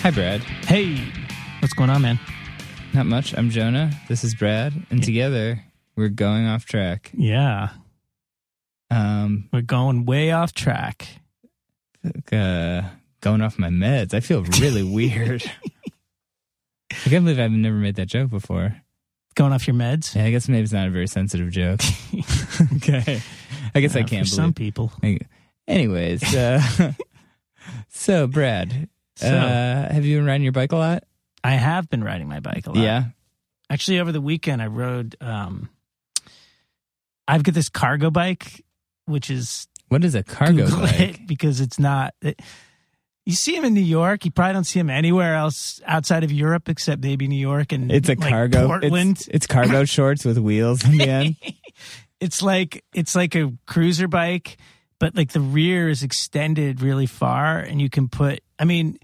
Hi, Brad. Hey, what's going on, man? Not much. I'm Jonah. This is Brad, and together we're going off track. Yeah, Um, we're going way off track. uh, going off my meds. I feel really weird. I can't believe I've never made that joke before. Going off your meds. Yeah, I guess maybe it's not a very sensitive joke. okay, I guess I Uh, can't For some people. Anyways, uh, so Brad, So uh, have you been riding your bike a lot? I have been riding my bike a lot. Yeah. Actually, over the weekend, I rode. Um, I've got this cargo bike, which is What is a cargo Google bike? because it's not. It, you see him in New York. You probably don't see him anywhere else outside of Europe, except maybe New York and It's a like, cargo. Portland. It's, it's cargo shorts with wheels in the end. it's like it's like a cruiser bike but like the rear is extended really far and you can put i mean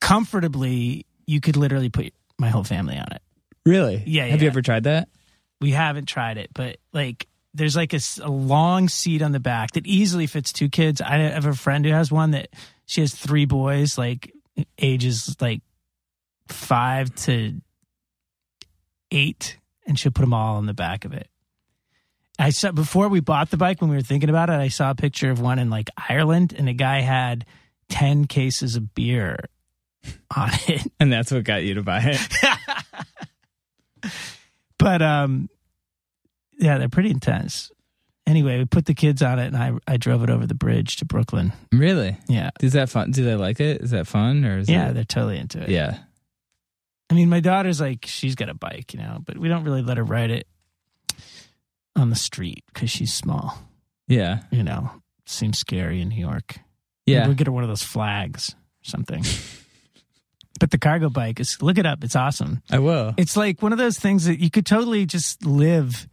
comfortably you could literally put my whole family on it Really? Yeah, Have you ever tried that? we haven't tried it but like there's like a long seat on the back that easily fits two kids i have a friend who has one that she has three boys like ages like five to eight and she'll put them all on the back of it I saw before we bought the bike when we were thinking about it. I saw a picture of one in like Ireland, and a guy had ten cases of beer on it. And that's what got you to buy it. But um, yeah, they're pretty intense. Anyway, we put the kids on it, and I I drove it over the bridge to Brooklyn. really? Yeah, Is that fun? Do they like it? Is that fun? Or is yeah, it? they're totally into it. Yeah. I mean, my daughter's like she's got a bike, you know, but we don't really let her ride it on the street because she's small. Yeah. You know, seems scary in New York. Yeah. We'll get her one of those flags or something. but the cargo bike is look it up. It's awesome. I will. It's like one of those things that you could totally just live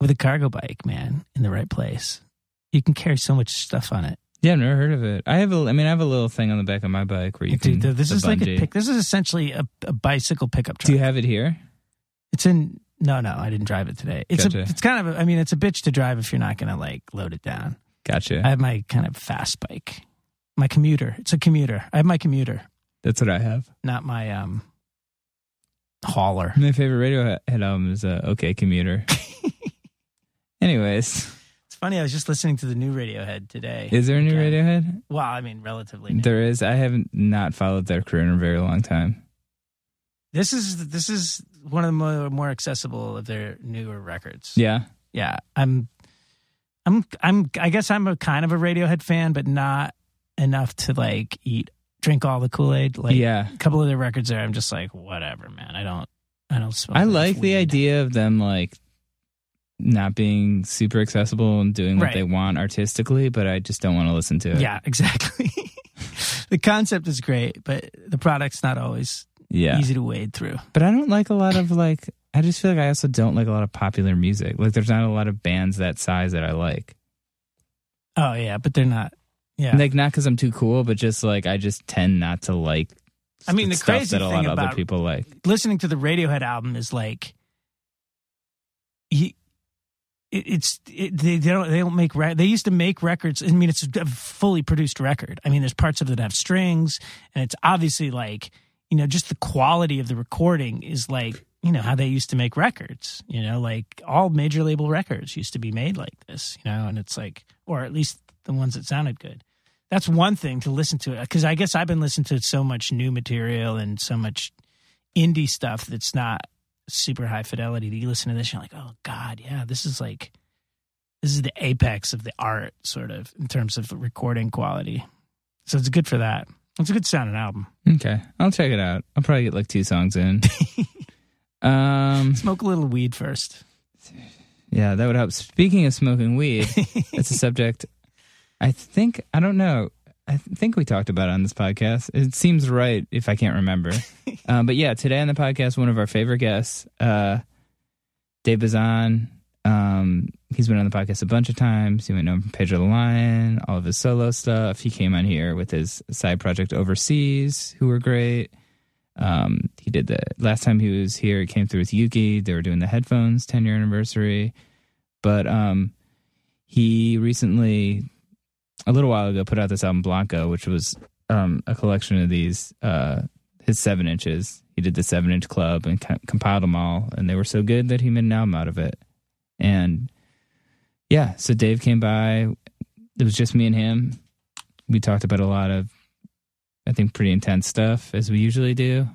with a cargo bike, man, in the right place. You can carry so much stuff on it. Yeah, I've never heard of it. I have a. I mean, I have a little thing on the back of my bike where you can. This is like a pick. This is essentially a, a bicycle pickup truck. Do you have it here? It's in. No, no, I didn't drive it today. It's Gotcha. a. It's kind of. A, I mean, it's a bitch to drive if you're not going to like load it down. Gotcha. I have my kind of fast bike, my commuter. It's a commuter. I have my commuter, That's what I have. not my um hauler. My favorite Radiohead album is uh, "Okay Commuter." Anyways, It's funny. I was just listening to the new Radiohead today. is there a new Again. Radiohead? Well, I mean, relatively. New. There is. I haven't not followed their career in a very long time. This is this is one of the more, more accessible of their newer records. Yeah. yeah. I'm, I'm, I'm. I guess I'm a kind of a Radiohead fan, but not enough to like eat, drink all the Kool Aid. Like, yeah. a couple of their records there, I'm just like, whatever, man. I don't, I don't. Smoke I like the idea of them like not being super accessible and doing what Right. they want artistically, but I just don't want to listen to it. Yeah, exactly. the concept is great, but the product's not always Yeah. easy to wade through. But I don't like a lot of like I just feel like I also don't like a lot of popular music. Like there's not a lot of bands that size that I like. Oh yeah, but they're not. Yeah, Like not because I'm too cool, but just like I just tend not to like. I mean, the stuff crazy that a lot thing of other about- people like. listening to the Radiohead album is like, you, it, it's it, they, they don't they don't make re- they used to make records. I mean, it's a fully produced record. I mean, there's parts of it that have strings, and it's obviously like you know just the quality of the recording is like you know how they used to make records. You know, like all major label records used to be made like this. You know, and it's like or at least the ones that sounded good. That's one thing to listen to it because I guess I've been listening to so much new material and so much indie stuff that's not super high fidelity. that You listen to this, you're like, oh god, yeah, this is like this is the apex of the art, sort of in terms of recording quality. So it's good for that. It's a good sounding album. Okay, I'll check it out. I'll probably get like two songs in. um, Smoke a little weed first. yeah, that would help. Speaking of smoking weed, that's a subject. I think I don't know. I think we talked about it on this podcast. It seems right if I can't remember. um, but yeah, today on the podcast, one of our favorite guests, uh, Dave Bazan. Um, he's been on the podcast a bunch of times. You might know him from Pedro the Lion, all of his solo stuff. He came on here with his side project Overseas, who were great. Um, he did the last time he was here, he came through with Yuki. They were doing the headphones 10 year anniversary. But um, he recently a little while ago put out this album Blanco, which was um, a collection of these uh, his seven inches. He did the seven inch club and co- compiled them all, and they were so good that he made an album out of it. And yeah, so Dave came by. It was just me and him. We talked about a lot of, I think, pretty intense stuff as we usually do.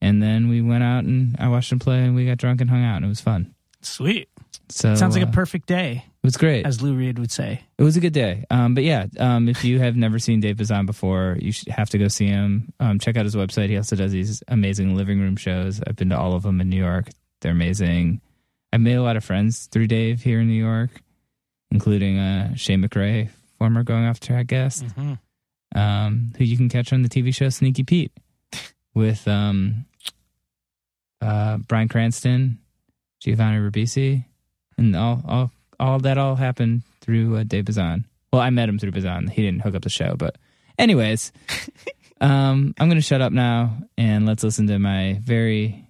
And then we went out and I watched him play, and we got drunk and hung out, and it was fun. Sweet. So Sounds like uh, a perfect day, It was great. as Lou Reed would say. It was a good day. Um, but yeah, um, if you have never seen Dave Bazan before, you should have to go see him. Um, check out his website. He also does these amazing living room shows. I've been to all of them in New York. They're amazing. I've made a lot of friends through Dave here in New York, including uh, Shane McRae, former Going Off Track guest, um, who you can catch on the TV show Sneaky Pete with um, uh, Bryan Cranston, Giovanni Ribisi, and all all all that all happened through uh, Dave Bazan. Well, I met him through Bazan. He didn't hook up the show, but anyways, um, I'm going to shut up now and let's listen to my very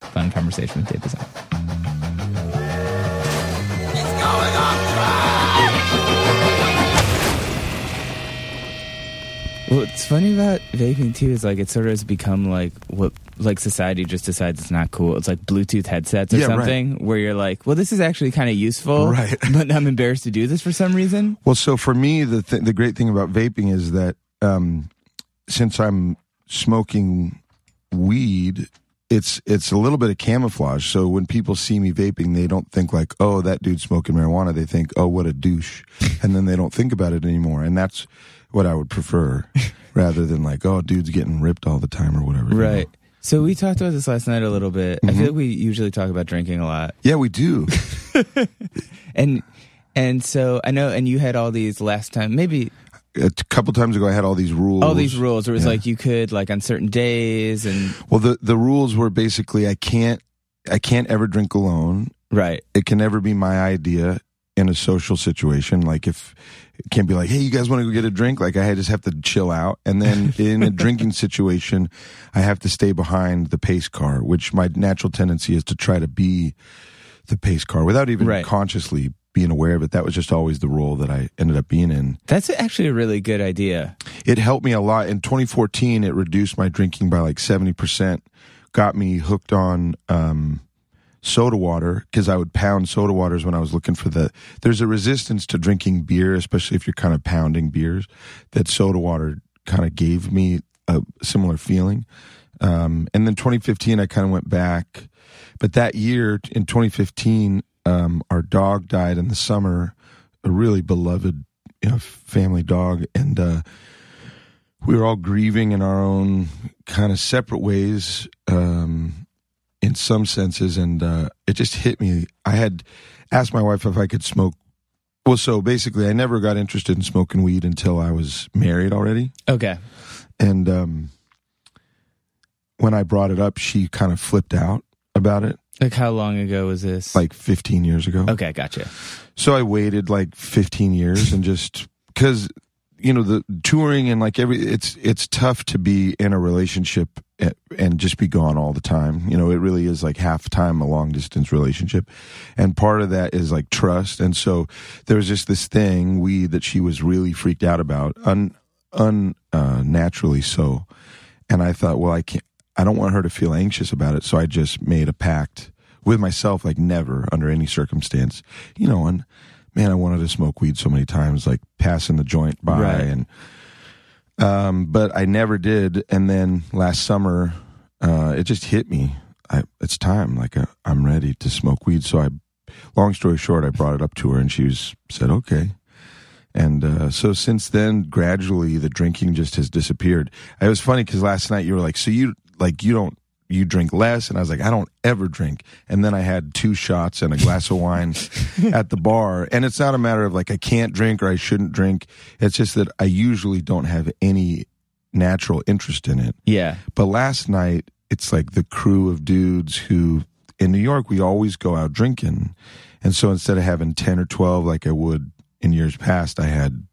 fun conversation with Dave Bazan. What's funny about vaping too is like it sort of has become like what like society just decides it's not cool. It's like Bluetooth headsets or Yeah, right. something where you're like, well, this is actually kind of useful, Right. But I'm embarrassed to do this for some reason. Well, so for me, the th- the great thing about vaping is that um, since I'm smoking weed, it's it's a little bit of camouflage. So when people see me vaping, they don't think like, "Oh, that dude's smoking marijuana." They think, "Oh, what a douche," and then they don't think about it anymore. And that's what I would prefer, rather than like, "Oh, dude's getting ripped all the time" or whatever. you know? Right. So we talked about this last night a little bit. I feel mm-hmm. like we usually talk about drinking a lot. Yeah, we do. And and so I know and you had all these last time maybe a couple times ago, I had all these rules. all these rules. It was Yeah. like you could like on certain days and Well, the the rules were basically I can't I can't ever drink alone. right. It can never be my idea in a social situation. Like if it can't be like, hey, you guys want to go get a drink? Like I just have to chill out. And then in a drinking situation, I have to stay behind the pace car, which my natural tendency is to try to be the pace car without even Right. consciously being aware of it. That was just always the role that I ended up being in. That's actually a really good idea. It helped me a lot. In 2014, it reduced my drinking by like 70%, got me hooked on um, soda water because I would pound soda waters when I was looking for the. There's a resistance to drinking beer, especially if you're kind of pounding beers, that soda water kind of gave me a similar feeling. Um, and then 2015, I kind of went back. But that year, in 2015, um, our dog died in the summer, a really beloved you know, family dog. And, uh, we were all grieving in our own kind of separate ways um, in some senses and uh, it just hit me i had asked my wife if i could smoke well so basically i never got interested in smoking weed until i was married already Okay. and um, when i brought it up she kind of flipped out about it Like how long ago was this? like 15 years ago Okay, gotcha. so I waited like 15 years and just because you know the touring and like every it's it's tough to be in a relationship and, just be gone all the time. You know it really is like half time a long distance relationship. And part of that is like trust. And so there was just this thing we that she was really freaked out about un unnaturally uh, so. And i thought well i can't i don't want her to feel anxious about it. So i just made a pact with myself like never under any circumstance. You know and man, I wanted to smoke weed so many times, like passing the joint by Right. and um, but I never did. And then last summer, uh, it just hit me. I, it's time. Like uh, I'm ready to smoke weed. So I, long story short, I brought it up to her, and she was said okay. And uh, so since then, gradually the drinking just has disappeared. It was funny because last night you were like, "So you like you don't you drink less?" And I was like, "I don't ever drink." And then I had two shots and a glass of wine at the bar. And it's not a matter of like I can't drink or I shouldn't drink. It's just that I usually don't have any natural interest in it. Yeah. But last night, it's like the crew of dudes who in New York we always go out drinking, and so instead of having ten or twelve like I would in years past, I had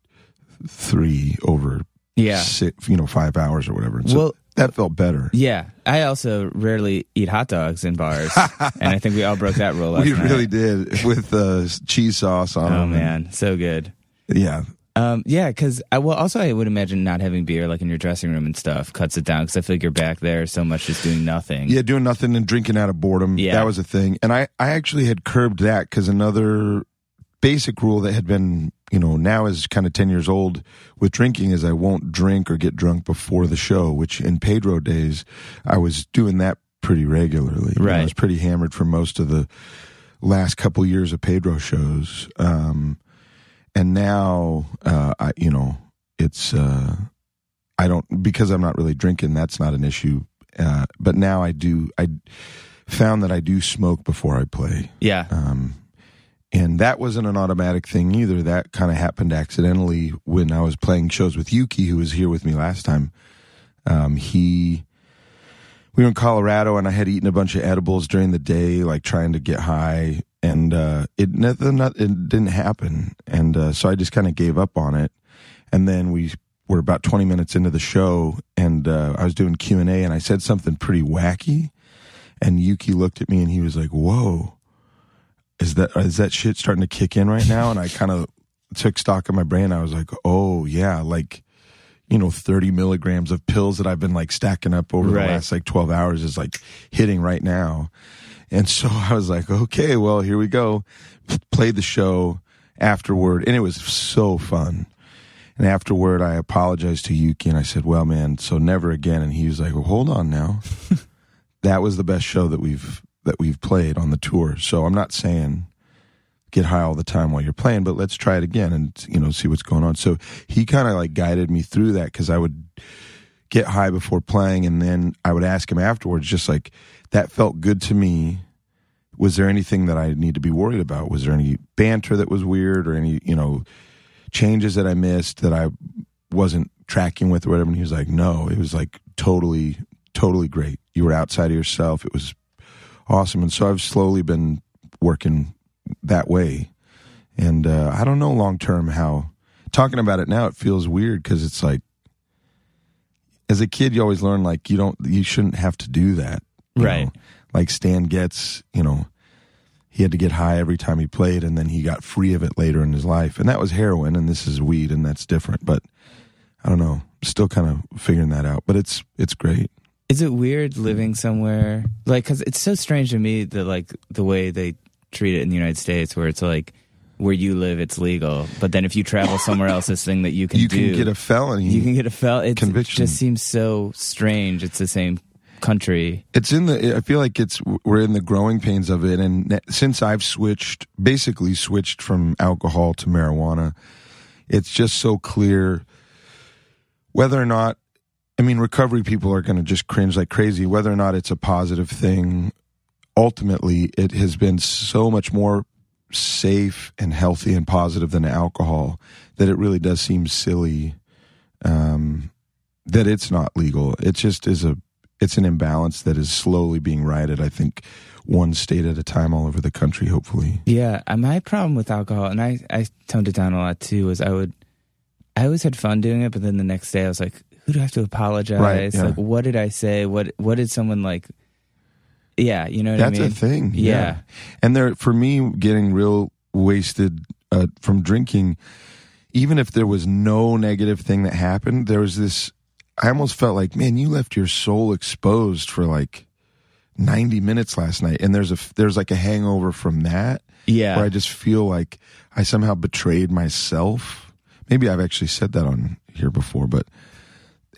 three over Yeah. six, you know, five hours or whatever. And so Well- that felt better. Yeah. I also rarely eat hot dogs in bars. and I think we all broke that rule last We night. really did with uh, cheese sauce on Oh, them. man. So good. yeah. Um, yeah, because I well, also I would imagine not having beer like in your dressing room and stuff cuts it down because I feel like you're back there so much just doing nothing. Yeah, doing nothing and drinking out of boredom. Yeah. That was a thing. And I, I actually had curbed that because another basic rule that had been, you know, now is kind of 10 years old with drinking is I won't drink or get drunk before the show, which in Pedro days, I was doing that pretty regularly. You know, Right. I was pretty hammered for most of the last couple years of Pedro shows. Um, and now, uh, I, you know, it's, uh, I don't, because I'm not really drinking, that's not an issue. Uh, but now I do, I found that I do smoke before I play. Yeah. Um, and that wasn't an automatic thing either. That kind of happened accidentally when I was playing shows with Yuki, who was here with me last time. Um, he, we were in Colorado, and I had eaten a bunch of edibles during the day, like trying to get high, and uh, it not, it didn't happen, and uh, so I just kind of gave up on it. And then we were about twenty minutes into the show, and uh, I was doing Q and A, and I said something pretty wacky, and Yuki looked at me, and he was like, "Whoa." Is that is that shit starting to kick in right now? And I kind of took stock of my brain. I was like, oh yeah, like you know, thirty milligrams of pills that I've been like stacking up over Right. the last like twelve hours is like hitting right now. And so I was like, okay, well here we go. Played the show afterward, and it was so fun. And afterward, I apologized to Yuki and I said, well, man, so never again. And he was like, well, hold on now. that was the best show that we've that we've played on the tour. So I'm not saying get high all the time while you're playing, but let's try it again and you know see what's going on. So he kind of like guided me through that because I would get high before playing, and then I would ask him afterwards, just like that felt good to me. Was there anything that I need to be worried about? Was there any banter that was weird or any you know changes that I missed that I wasn't tracking with or whatever? And he was like, no, it was like totally, totally great. You were outside of yourself. It was awesome. And so I've slowly been working that way. And uh, I don't know long term how, talking about it now, it feels weird because it's like, as a kid, you always learn like you don't, you shouldn't have to do that. Right. know? Like Stan Getz, you know, he had to get high every time he played and then he got free of it later in his life. And that was heroin and this is weed and that's different. But I don't know, still kind of figuring that out. But it's, it's great. Is it weird hmm. living somewhere like because it's so strange to me that like the way they treat it in the United States, where it's like where you live, it's legal, but then if you travel somewhere else, this thing that you can you do, can get a felony. you can get a fel. It just seems so strange. It's the same country. it's in the i feel like it's we're in the growing pains of it and since i've switched basically switched from alcohol to marijuana it's just so clear whether or not i mean recovery people are going to just cringe like crazy whether or not it's a positive thing ultimately it has been so much more safe and healthy and positive than alcohol that it really does seem silly um, that it's not legal it just is a it's an imbalance that is slowly being righted. I think one state at a time all over the country. Hopefully, Yeah, uh, my problem with alcohol, and I I toned it down a lot too, was I would I always had fun doing it, but then the next day I was like, who do I have to apologize? Right, yeah. Like, what did I say? What what did someone like? Yeah, you know what That's I mean. a thing. Yeah. And there, for me, getting real wasted uh, from drinking, even if there was no negative thing that happened, there was this. I almost felt like, man, you left your soul exposed for like ninety minutes last night, and there's a there's like a hangover from that Yeah, where I just feel like I somehow betrayed myself. Maybe I've actually said that on here before, but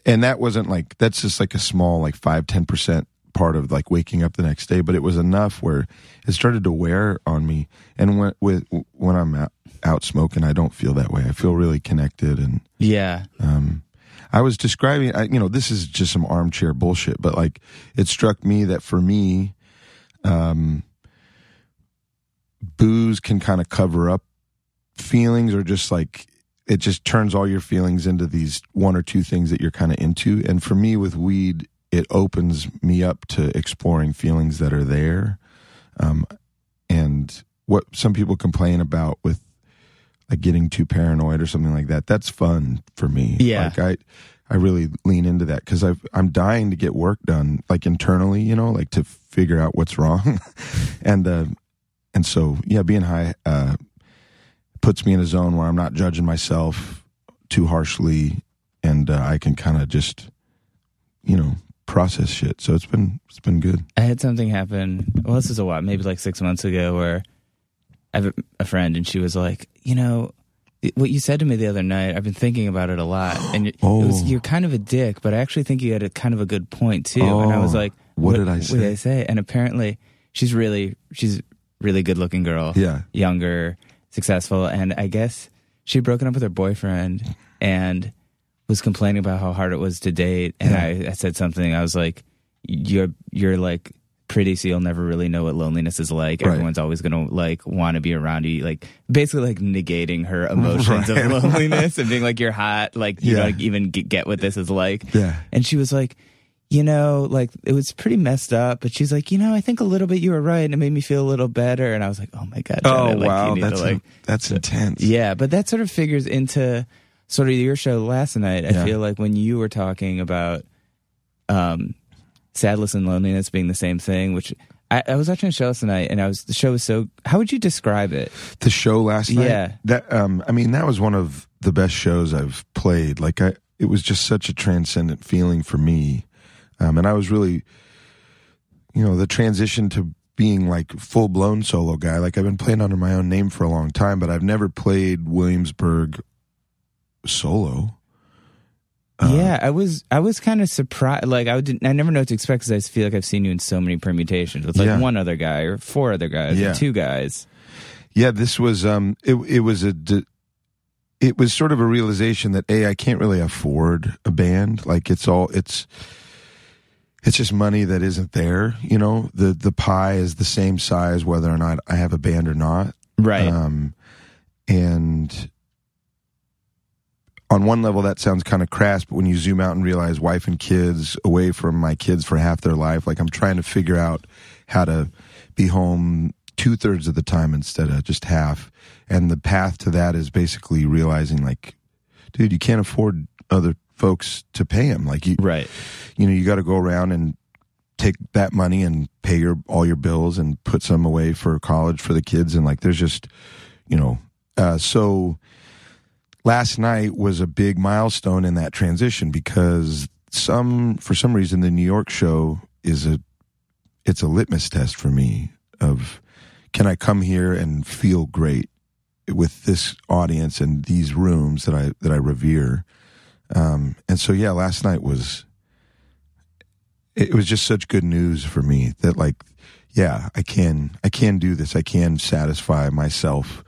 and that wasn't like that's just like a small like five ten percent part of like waking up the next day, but it was enough where it started to wear on me. And when with when I'm out, out smoking, I don't feel that way. I feel really connected and yeah, um, I was describing, I, you know, this is just some armchair bullshit, but like it struck me that for me, um, booze can kind of cover up feelings or just like it just turns all your feelings into these one or two things that you're kind of into. And for me, with weed, it opens me up to exploring feelings that are there. Um, and what some people complain about with like getting too paranoid or something like that. That's fun for me. Yeah. Like I, I really lean into that because I've I'm dying to get work done, like internally, you know, like to figure out what's wrong, and uh, and so yeah, being high uh, puts me in a zone where I'm not judging myself too harshly, and uh, I can kind of just, you know, process shit. So it's been it's been good. I had something happen. Well, this is a while, maybe like six months ago, where I have a, friend, and she was like, you know, what you said to me the other night. I've been thinking about it a lot, and Oh. it was, you're kind of a dick, but I actually think you had a kind of a good point too. and I was Oh. like, What did I What did say? I say? And apparently, she's really she's really good looking girl. Yeah. younger, successful, and I guess she'd broken up with her boyfriend and was complaining about how hard it was to date. And Yeah. I, I said something. I was like, "You're you're like pretty, so you'll never really know what loneliness is like. Right. Everyone's always gonna like want to be around you. Like basically like negating her emotions Right. of loneliness and being like you're hot. Like you Yeah. don't even get, get what this is like. Yeah. And she was like, you know, like it was pretty messed up, but she's like, you know, I think a little bit you were right, and it made me feel a little better. And I was like, oh my god, Jenna, Oh like, you wow, need to, that's like, that's intense. yeah, but that sort of figures into sort of your show last night. I Yeah. feel like when you were talking about um, sadness and loneliness being the same thing, which I, I was watching a show last night, and I was the show was so. How would you describe it? the show last night. Yeah. That um I mean that was one of the best shows I've played. Like I it was just such a transcendent feeling for me. Um and I was really you know, the transition to being like full blown solo guy. Like I've been playing under my own name for a long time, but I've never played Williamsburg solo. Uh, yeah, I was I was kind of surprised. Like I didn't, I never know what to expect because I feel like I've seen you in so many permutations with like Yeah. one other guy or four other guys Yeah. or two guys. Yeah, this was um it it was a d- it was sort of a realization that a I can't really afford a band like it's all it's it's just money that isn't there, you know. The the pie is the same size whether or not I have a band or not. Right. Um and on one level that sounds kind of crass, but when you zoom out and realize wife and kids away from my kids for half their life, like I'm trying to figure out how to be home two thirds of the time instead of just half. And the path to that is basically realizing like, dude, you can't afford other folks to pay him. Like you, right. you know, you got to go around and take that money and pay your all your bills and put some away for college for the kids and like there's just you know uh so last night was a big milestone in that transition because some for some reason the New York show is a it's a litmus test for me of can I come here and feel great with this audience and these rooms that I that I revere um and so yeah last night was it was just such good news for me that like yeah i can i can do this. I can satisfy myself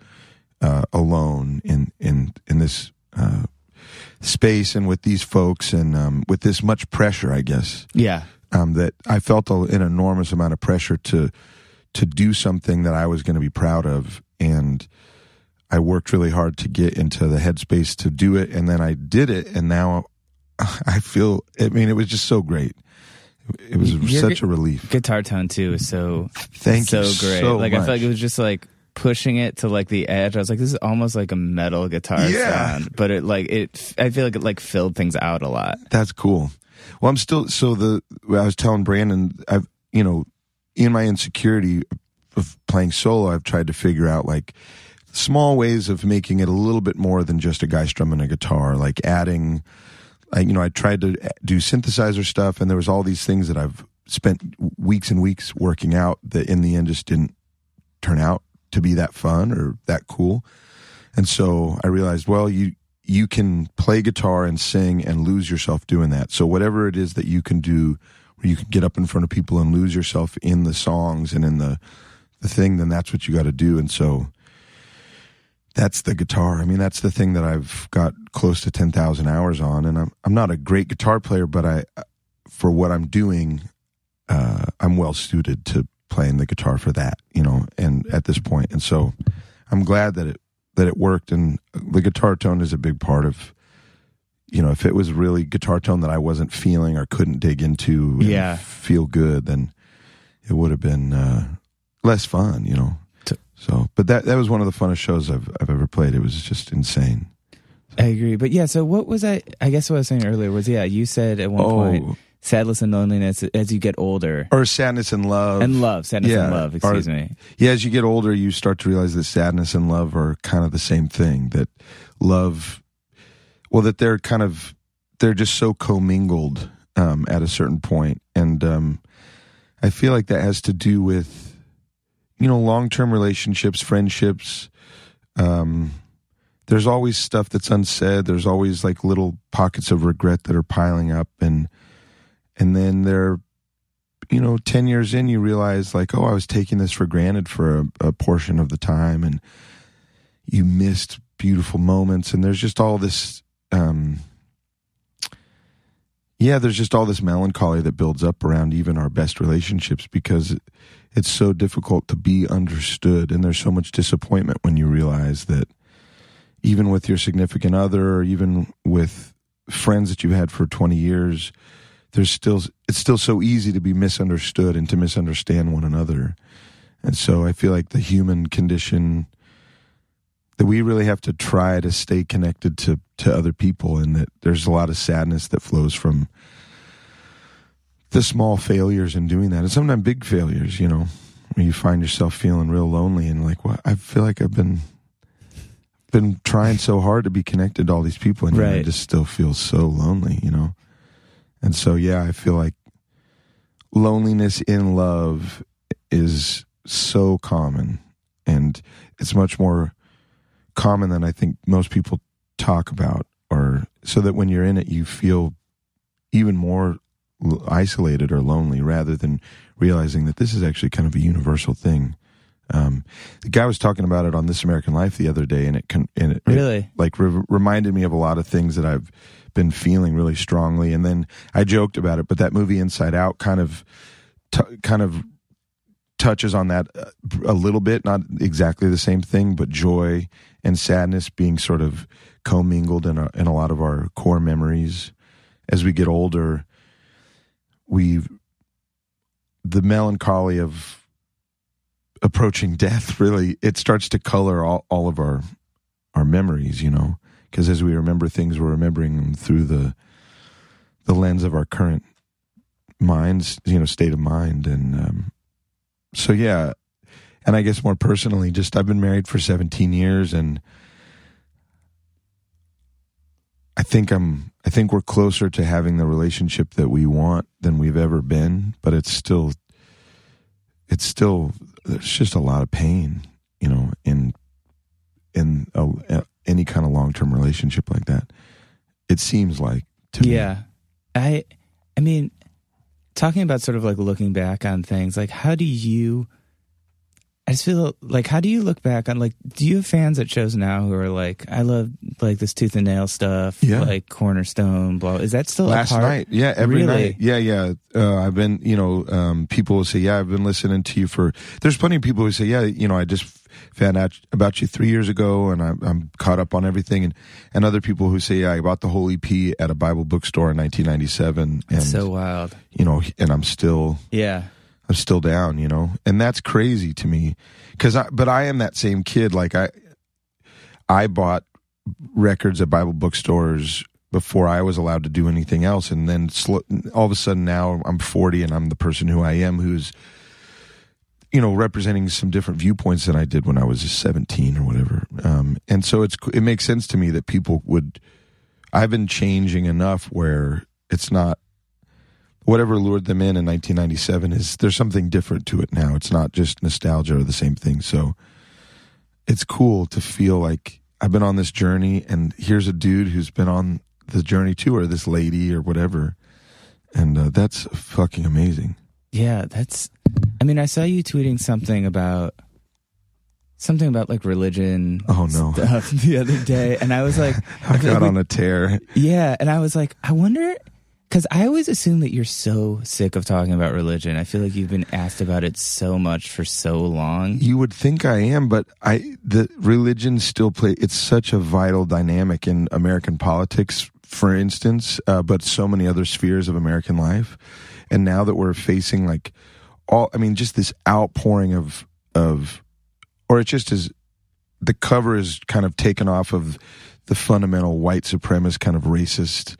uh, alone in in in this uh, space and with these folks and um, with this much pressure i guess. Yeah. um, that i felt a, an enormous amount of pressure to to do something that i was going to be proud of. And i worked really hard to get into the headspace to do it and then i did it and now i feel i mean it was just so great it was You're such a relief Guitar tone too is so Thank so you great. so like I much. feel like it was just like pushing it to like the edge. I was like, this is almost like a metal guitar Yeah. sound, but it like it. I feel like it like filled things out a lot. That's cool. Well, I'm still so the I was telling Brandon, I've you know, in my insecurity of playing solo, I've tried to figure out like small ways of making it a little bit more than just a guy strumming a guitar, like adding. I, you know, I tried to do synthesizer stuff, and there was all these things that I've spent weeks and weeks working out that in the end just didn't turn out to be that fun or that cool. And so I realized, well, you you can play guitar and sing and lose yourself doing that. So whatever it is that you can do where you can get up in front of people and lose yourself in the songs and in the the thing, then that's what you got to do. And so that's the guitar. I mean, that's the thing that I've got close to 10,000 hours on and I'm I'm not a great guitar player, but I for what I'm doing uh I'm well suited to playing the guitar for that, you know, and at this point. And so I'm glad that it that it worked and the guitar tone is a big part of you know if it was really guitar tone that i wasn't feeling or couldn't dig into and Yeah. feel good then it would have been uh less fun you know so but that that was one of the funnest shows i've i've ever played it was just insane I agree, but yeah. So what was I? I guess what I was saying earlier was yeah. You said at one point, sadness and loneliness as you get older, or sadness and love and love, sadness Yeah, and love. or- Excuse me. yeah as you get older you start to realize that sadness and love are kind of the same thing that love well that they're kind of they're just so commingled um, at a certain point and um, i feel like that has to do with you know long-term relationships friendships um, there's always stuff that's unsaid. There's always like little pockets of regret that are piling up. And and then there you know 10 years in you realize like oh i was taking this for granted for a, a portion of the time. And you missed beautiful moments. And there's just all this um yeah there's just all this melancholy that builds up around even our best relationships because it's so difficult to be understood and there's so much disappointment when you realize that even with your significant other or even with friends that you've had for 20 years there's still it's still so easy to be misunderstood and to misunderstand one another. And so i feel like the human condition that we really have to try to stay connected to to other people and that there's a lot of sadness that flows from the small failures in doing that and sometimes big failures you know where you find yourself feeling real lonely and like well i feel like i've been been trying so hard to be connected to all these people and yet I just still feel so lonely you know and so, yeah, I feel like loneliness in love is so common, and it's much more common than I think most people talk about. Or so that when you're in it, you feel even more isolated or lonely, rather than realizing that this is actually kind of a universal thing. Um, the guy was talking about it on This American Life the other day, and it con- and it, it Really? like re- reminded me of a lot of things that I've been feeling really strongly. And then I joked about it, but that movie Inside Out kind of t- kind of touches on that uh, a little bit, not exactly the same thing, but joy and sadness being sort of commingled in a, in a lot of our core memories as we get older. We the melancholy of approaching death really it starts to color all, all of our our memories you know? Because as we remember things we're remembering them through the the lens of our current minds you know state of mind. And um, so yeah. And i guess more personally just i've been married for 17 years and i think i'm i think we're closer to having the relationship that we want than we've ever been but it's still it's still there's just a lot of pain you know in in a, any kind of long-term relationship like that it seems like to me. Yeah. I I mean talking about sort of like looking back on things, like how do you I just feel like how do you look back on like do you have fans at shows now who are like I love like this tooth and nail stuff, Yeah. like Cornerstone, blah. Is that still last night yeah every Really? night yeah yeah uh, i've been you know um, people will say yeah i've been listening to you for there's plenty of people who say yeah you know i just found out about you three years ago and I'm, I'm caught up on everything and and other people who say yeah i bought the whole ep at a bible bookstore in 1997 and It's so wild. you know and i'm still Yeah. I'm still down, you know, and that's crazy to me because I, but I am that same kid. Like I, I bought records at Bible bookstores before I was allowed to do anything else, and then sl- all of a sudden now I'm 40 and I'm the person who I am, who's you know representing some different viewpoints than I did when I was 17 or whatever. Um, and so it's it makes sense to me that people would. I've been changing enough where it's not whatever lured them in in 1997 is there's something different to it now. It's not just nostalgia or the same thing. So it's cool to feel like I've been on this journey and here's a dude who's been on the journey too, or this lady or whatever. And uh, that's fucking amazing. Yeah, that's. I mean, I saw you tweeting something about something about like religion. Oh no! Stuff the other day, and I was like, I got on a tear. Yeah, and I was like, I wonder because I always assume that you're so sick of talking about religion. I feel like you've been asked about it so much for so long. You would think I am, but I the religion still play. It's such a vital dynamic in American politics, for instance, uh, but so many other spheres of American life. And now that we're facing like all, I mean, just this outpouring of of, or it just is. The cover is kind of taken off of the fundamental white supremacist kind of racist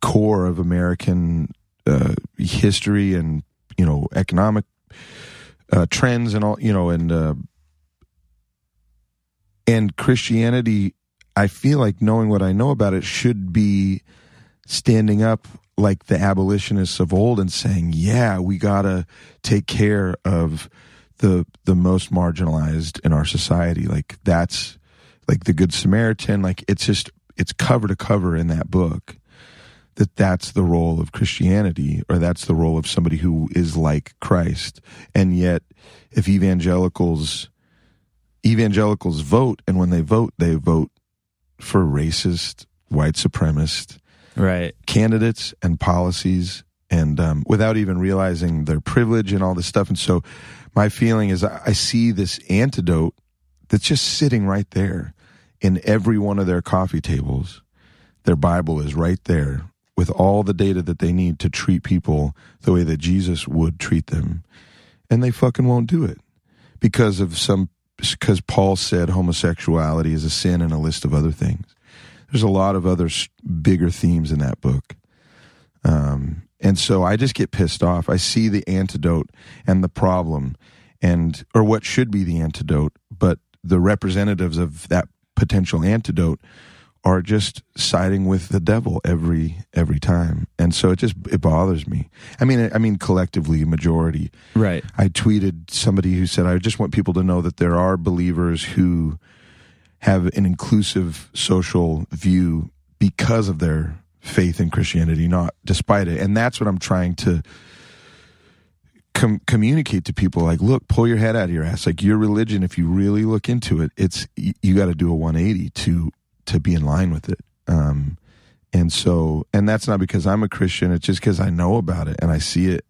core of American uh, history and you know economic uh, trends and all you know and uh, and Christianity. I feel like knowing what I know about it should be standing up like the abolitionists of old and saying, "Yeah, we gotta take care of the the most marginalized in our society." Like that's like the Good Samaritan. Like it's just it's cover to cover in that book that that's the role of Christianity or that's the role of somebody who is like Christ. And yet, if evangelicals evangelicals vote, and when they vote, they vote for racist, white supremacist, right candidates and policies, and um, without even realizing their privilege and all this stuff. And so, my feeling is, I see this antidote that's just sitting right there in every one of their coffee tables. Their Bible is right there with all the data that they need to treat people the way that Jesus would treat them. And they fucking won't do it because of some, because Paul said homosexuality is a sin and a list of other things. There's a lot of other bigger themes in that book. Um, and so I just get pissed off. I see the antidote and the problem and, or what should be the antidote, but the representatives of that potential antidote are just siding with the devil every every time. And so it just it bothers me. I mean i mean collectively majority. Right. I tweeted somebody who said i just want people to know that there are believers who have an inclusive social view because of their faith in christianity not despite it. And that's what i'm trying to com- communicate to people like look pull your head out of your ass. Like your religion if you really look into it it's you, you got to do a 180 to to be in line with it. Um, and so, and that's not because I'm a Christian. It's just because I know about it and I see it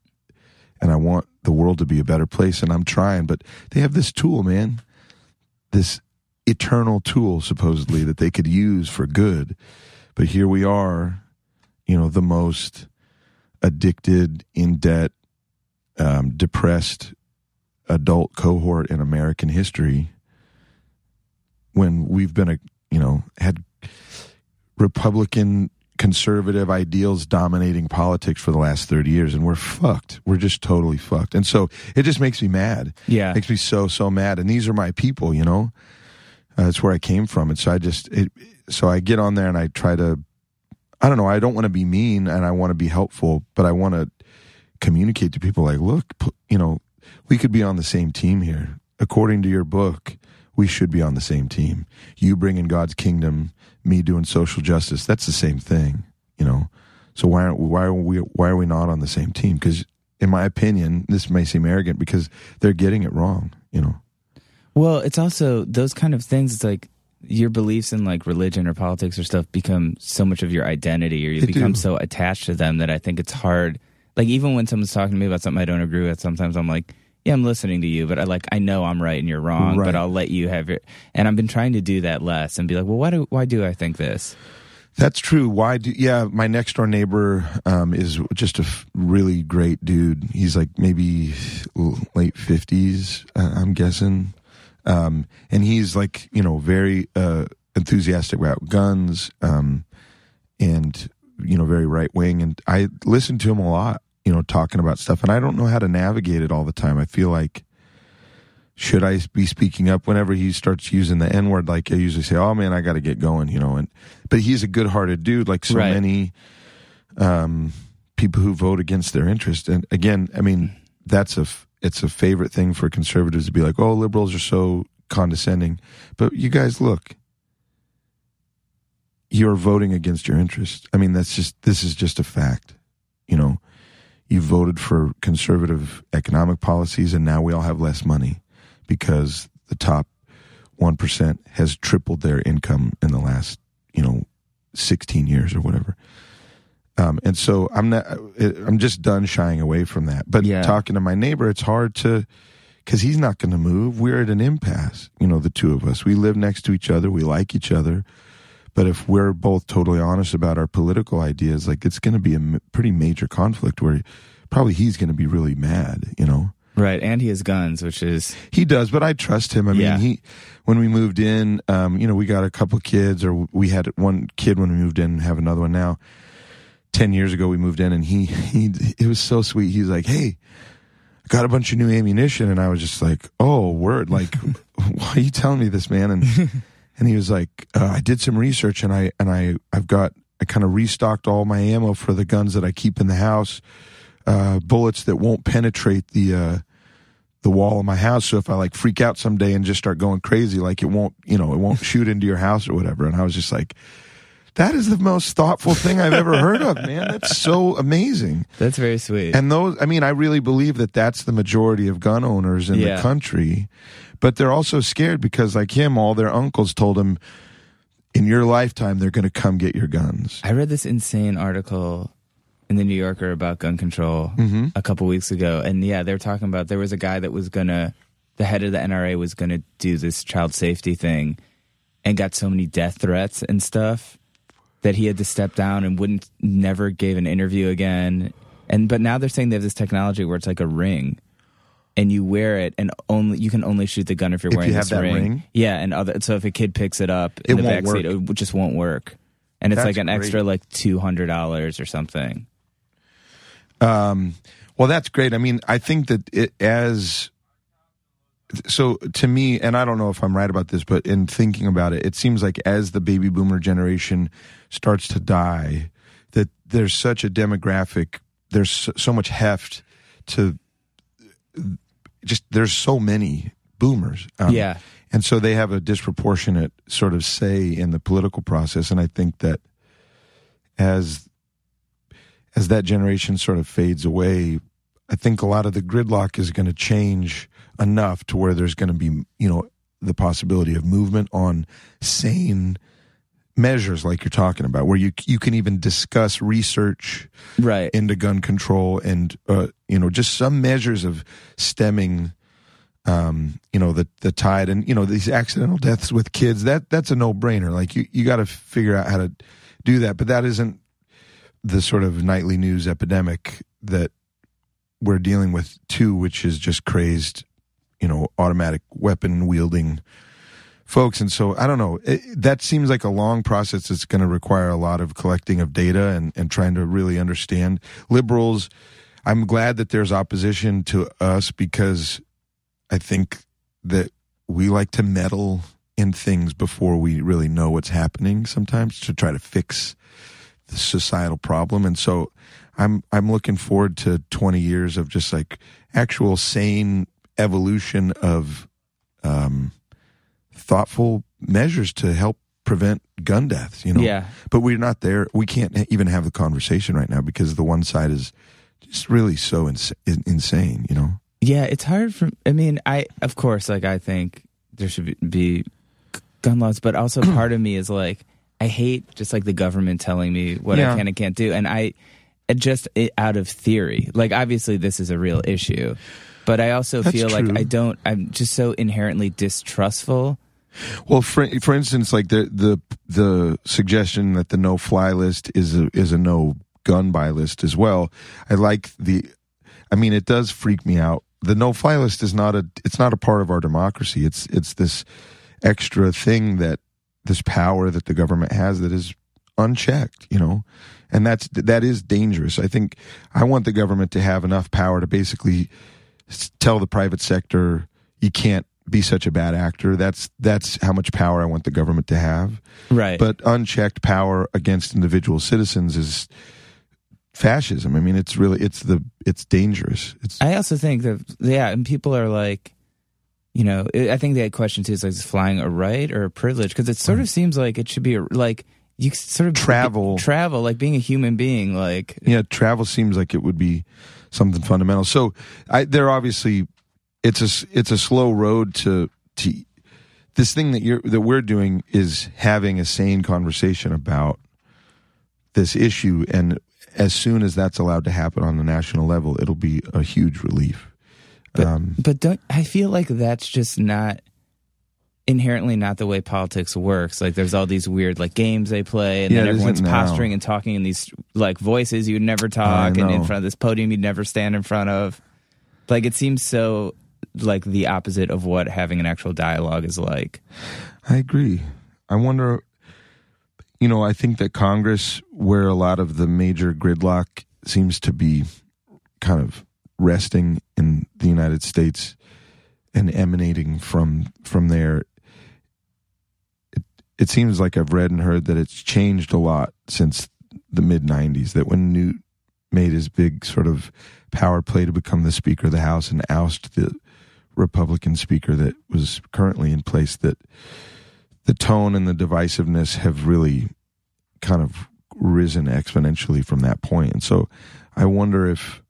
and I want the world to be a better place and I'm trying. But they have this tool, man, this eternal tool, supposedly, that they could use for good. But here we are, you know, the most addicted, in debt, um, depressed adult cohort in American history when we've been a you know, had Republican conservative ideals dominating politics for the last 30 years and we're fucked. We're just totally fucked. And so it just makes me mad. Yeah. It makes me so, so mad. And these are my people, you know? Uh, that's where I came from. And so I just, it, so I get on there and I try to, I don't know, I don't want to be mean and I want to be helpful, but I want to communicate to people like, look, you know, we could be on the same team here. According to your book, we should be on the same team. You bringing God's kingdom, me doing social justice. That's the same thing, you know. So why aren't why are we why are we not on the same team? Because in my opinion, this may seem arrogant because they're getting it wrong, you know. Well, it's also those kind of things. It's like your beliefs in like religion or politics or stuff become so much of your identity, or you They become do. so attached to them that I think it's hard. Like even when someone's talking to me about something I don't agree with, sometimes I'm like, yeah, I'm listening to you, but I like I know I'm right and you're wrong, Right. but I'll let you have your. And I've been trying to do that less and be like, well, why do why do I think this? That's true. Why do? Yeah, my next door neighbor um, is just a f- really great dude. He's like maybe late fifties, uh, I'm guessing, um, and he's like you know very uh, enthusiastic about guns, um, and you know very right wing. And I listen to him a lot, you know, talking about stuff, and I don't know how to navigate it all the time. I feel like should I be speaking up whenever he starts using the N word? Like I usually say, "Oh man, I got to get going," you know. And but he's a good-hearted dude, like so Right. many um, people who vote against their interest. And again, I mean, that's a it's a favorite thing for conservatives to be like, "Oh, liberals are so condescending," but you guys look. You're voting against your interest. I mean, that's just this is just a fact. You know, you voted for conservative economic policies, and now we all have less money because the top 1% has tripled their income in the last, you know, 16 years or whatever. Um, and so I'm not, I'm just done shying away from that. But Yeah. talking to my neighbor, it's hard to, because he's not going to move. We're at an impasse, you know, the two of us. We live next to each other, we like each other. But if we're both totally honest about our political ideas, like it's going to be a m- pretty major conflict where probably he's going to be really mad, you know? Right, and he has guns, which is He does, but I trust him. I Yeah. mean, he when we moved in, um, you know, we got a couple kids, or we had one kid when we moved in, and have another one now. Ten years ago, we moved in, and he he it was so sweet. He's like, "Hey, I got a bunch of new ammunition," and I was just like, "Oh, word! Like, why are you telling me this, man?" And and he was like, uh, "I did some research, and I and I I've got I kind of restocked all my ammo for the guns that I keep in the house, uh, bullets that won't penetrate the." Uh, the wall of my house. So if I like freak out someday and just start going crazy, like it won't, you know, it won't shoot into your house or whatever. And I was just like, that is the most thoughtful thing I've ever heard of, man. That's so amazing. that's very sweet. And those, I mean, I really believe that that's the majority of gun owners in Yeah. the country. But they're also scared because, like him, all their uncles told him, in your lifetime, they're going to come get your guns. I read this insane article in the New Yorker about gun control mm-hmm. a couple weeks ago, and yeah, they were talking about there was a guy that was gonna, the head of the NRA was gonna do this child safety thing, and got so many death threats and stuff that he had to step down and wouldn't never gave an interview again. And but now they're saying they have this technology where it's like a ring. And you wear it, and only you can only shoot the gun if you're If wearing you this ring. ring? Yeah, and other so if a kid picks it up in It the won't work. it just won't work. And it's That's like an great. extra like two hundred dollars or something. Um, well, that's great. I mean, I think that it as so to me, and I don't know if I'm right about this, but in thinking about it, it seems like as the baby boomer generation starts to die, that there's such a demographic, there's so much heft to just there's so many boomers. Um, Yeah. and so they have a disproportionate sort of say in the political process, and I think that as as that generation sort of fades away, I think a lot of the gridlock is going to change enough to where there's going to be, you know, the possibility of movement on sane measures like you're talking about, where you you can even discuss research Right. into gun control and uh, you know just some measures of stemming um you know the the tide and you know these accidental deaths with kids that that's a no-brainer like you you got to figure out how to do that but that isn't the sort of nightly news epidemic that we're dealing with too which is just crazed you know automatic weapon wielding folks and so i don't know it, that seems like a long process that's going to require a lot of collecting of data and, and trying to really understand. Liberals i'm glad that there's opposition to us because i think that we like to meddle in things before we really know what's happening sometimes to try to fix the societal problem. And so i'm i'm looking forward to 20 years of just like actual sane evolution of um thoughtful measures to help prevent gun deaths you know Yeah. but we're not there we can't even have the conversation right now because the one side is just really so ins- insane you know Yeah, it's hard for. I mean, I of course, like I think there should be, gun laws, but also part of me is like I hate just like the government telling me what Yeah. I can and can't do, and I just out of theory. Like obviously, this is a real issue, but I also That's feel like. I don't. I'm just so inherently distrustful Well, for for instance, like the the the suggestion that the no fly list is a is a no gun buy list as well. I like the. I mean, it does freak me out. The no fly list is not a. It's not a part of our democracy. It's it's this extra thing that this power that the government has that is unchecked. You know, and that's that is dangerous. I think I want the government to have enough power to basically tell the private sector you can't be such a bad actor. That's that's how much power I want the government to have. Right. But unchecked power against individual citizens is fascism. I mean, it's really it's the it's dangerous. It's I also think that yeah, and people are like, you know, I think the question too is like is flying a right or a privilege because it sort of seems like it should be a, like you sort of Travel. travel like being a human being like yeah, travel seems like it would be something fundamental. So I they're obviously it's a it's a slow road to to this thing that you're that we're doing is having a sane conversation about this issue and as soon as that's allowed to happen on the national level it'll be a huge relief But, um, but don't I feel like that's just not inherently not the way politics works. Like there's all these weird like games they play, and Yeah, then everyone's posturing and talking in these like voices you'd never talk, and in front of this podium you'd never stand in front of. Like it seems so like the opposite of what having an actual dialogue is like. I agree. I wonder, you know, I think that Congress, where a lot of the major gridlock seems to be kind of resting in the United States and emanating from from there, it, it seems like I've read and heard that it's changed a lot since the mid '90s. That when Newt made his big sort of power play to become the Speaker of the House and oust the Republican Speaker that was currently in place, that the tone and the divisiveness have really kind of risen exponentially from that point. And so I wonder if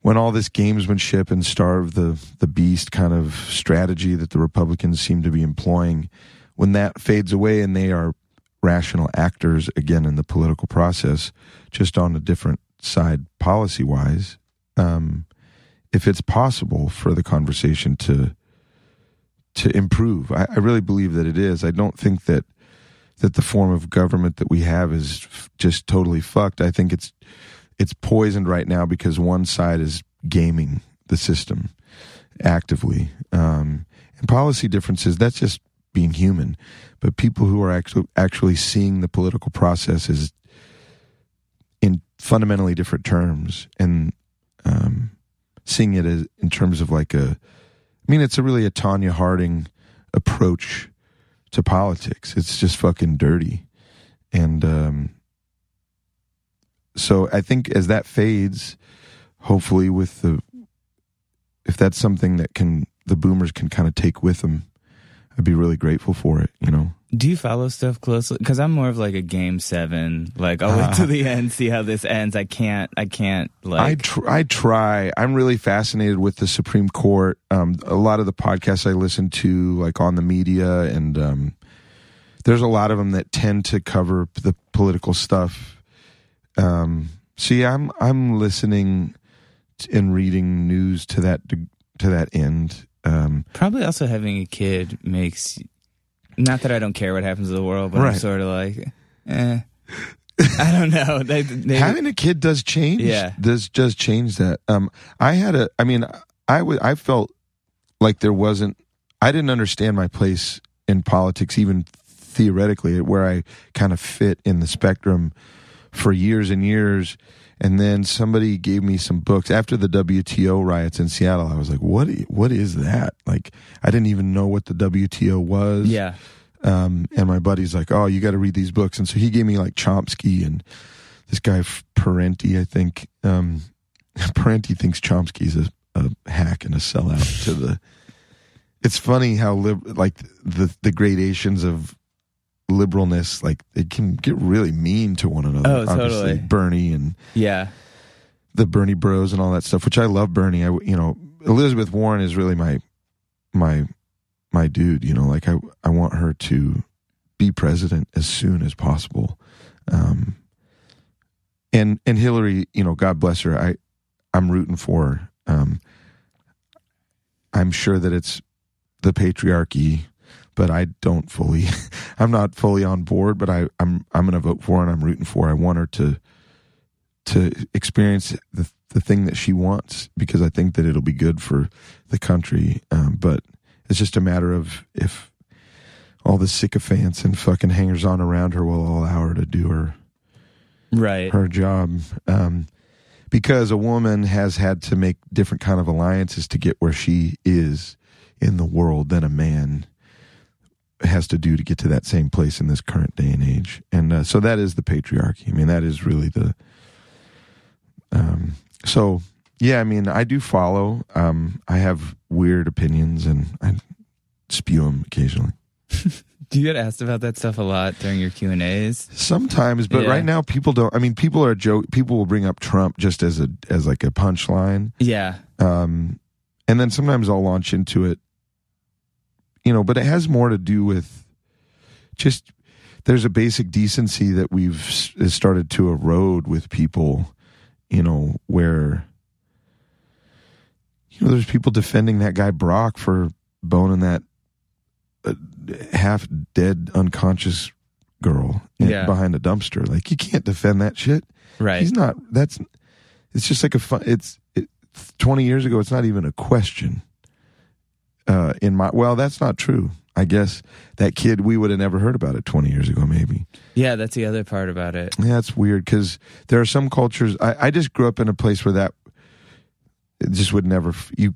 when all this gamesmanship and starve the the beast kind of strategy that the Republicans seem to be employing, when that fades away and they are rational actors again in the political process, just on a different side policy wise, um, if it's possible for the conversation to to improve. I, I really believe that it is. I don't think that that the form of government that we have is f- just totally fucked. I think it's it's poisoned right now because one side is gaming the system actively. Um, and policy differences, that's just being human. But people who are actually actually seeing the political process is in fundamentally different terms and um, seeing it as in terms of like a I mean, it's a really a Tonya Harding approach to politics. It's just fucking dirty. And um, so I think as that fades, hopefully with the if that's something that can the boomers can kind of take with them, I'd be really grateful for it, you know. Do you follow stuff closely? Because I'm more of like a game seven. Like I'll wait to the end, see how this ends. I can't. I can't. I tr- I try. I'm really fascinated with the Supreme Court. Um, a lot of the podcasts I listen to, like on the media, and um, there's a lot of them that tend to cover the political stuff. Um, see, I'm I'm listening t- and reading news to that to that end. Um, probably also having a kid makes. Not that I don't care what happens to the world, but I'm Right. sort of like, eh. I don't know. They, they, having a kid does change. Yeah. does does change that. Um, I had a. I mean, I would. I felt like there wasn't. I didn't understand my place in politics, even theoretically, where I kind of fit in the spectrum for years and years. And then somebody gave me some books after the WTO riots in Seattle. I was like, "What? What is that?" Like, I didn't even know what the WTO was. yeah. Um, and my buddy's like, "Oh, you got to read these books." And so he gave me like Chomsky and this guy Parenti. I think um, Parenti thinks Chomsky's a, a hack and a sellout to the. It's funny how lib- like the the gradations of liberalness, like they can get really mean to one another. Oh, Obviously, totally. Bernie and Yeah. the Bernie Bros and all that stuff, which I love Bernie. I you know Elizabeth Warren is really my my my dude. You know, like I I want her to be president as soon as possible. Um, and and Hillary, you know, God bless her. I I'm rooting for her. Um, I'm sure that it's the patriarchy but I don't fully. I'm not fully on board, but I, I'm I'm going to vote for her and I'm rooting for. Her. I want her to to experience the the thing that she wants because I think that it'll be good for the country. Um, but it's just a matter of if all the sycophants and fucking hangers on around her will allow her to do her right her job. Um, because a woman has had to make different kind of alliances to get where she is in the world than a man has to do to get to that same place in this current day and age. And uh, so that is the patriarchy. I mean, that is really the. Um, so yeah, I mean, I do follow. Um, I have weird opinions and I spew them occasionally. Do you get asked about that stuff a lot during your Q and A's? Sometimes, but Yeah. right now people don't. I mean, people are joke. People will bring up Trump just as a as like a punchline. Yeah, um, and then sometimes I'll launch into it, you know. But it has more to do with just there's a basic decency that we've started to erode with people, you know, where you know there's people defending that guy Brock for boning that uh, half dead unconscious girl in- Yeah. behind a dumpster. Like you can't defend that shit. right. He's not. That's. It's just like a fun. It's it, twenty years ago. It's not even a question. Uh, in my well, that's not true. I guess that kid we would have never heard about it twenty years ago. Maybe. yeah, that's the other part about it. Yeah, that's weird because there are some cultures. I, I just grew up in a place where that it just would never you.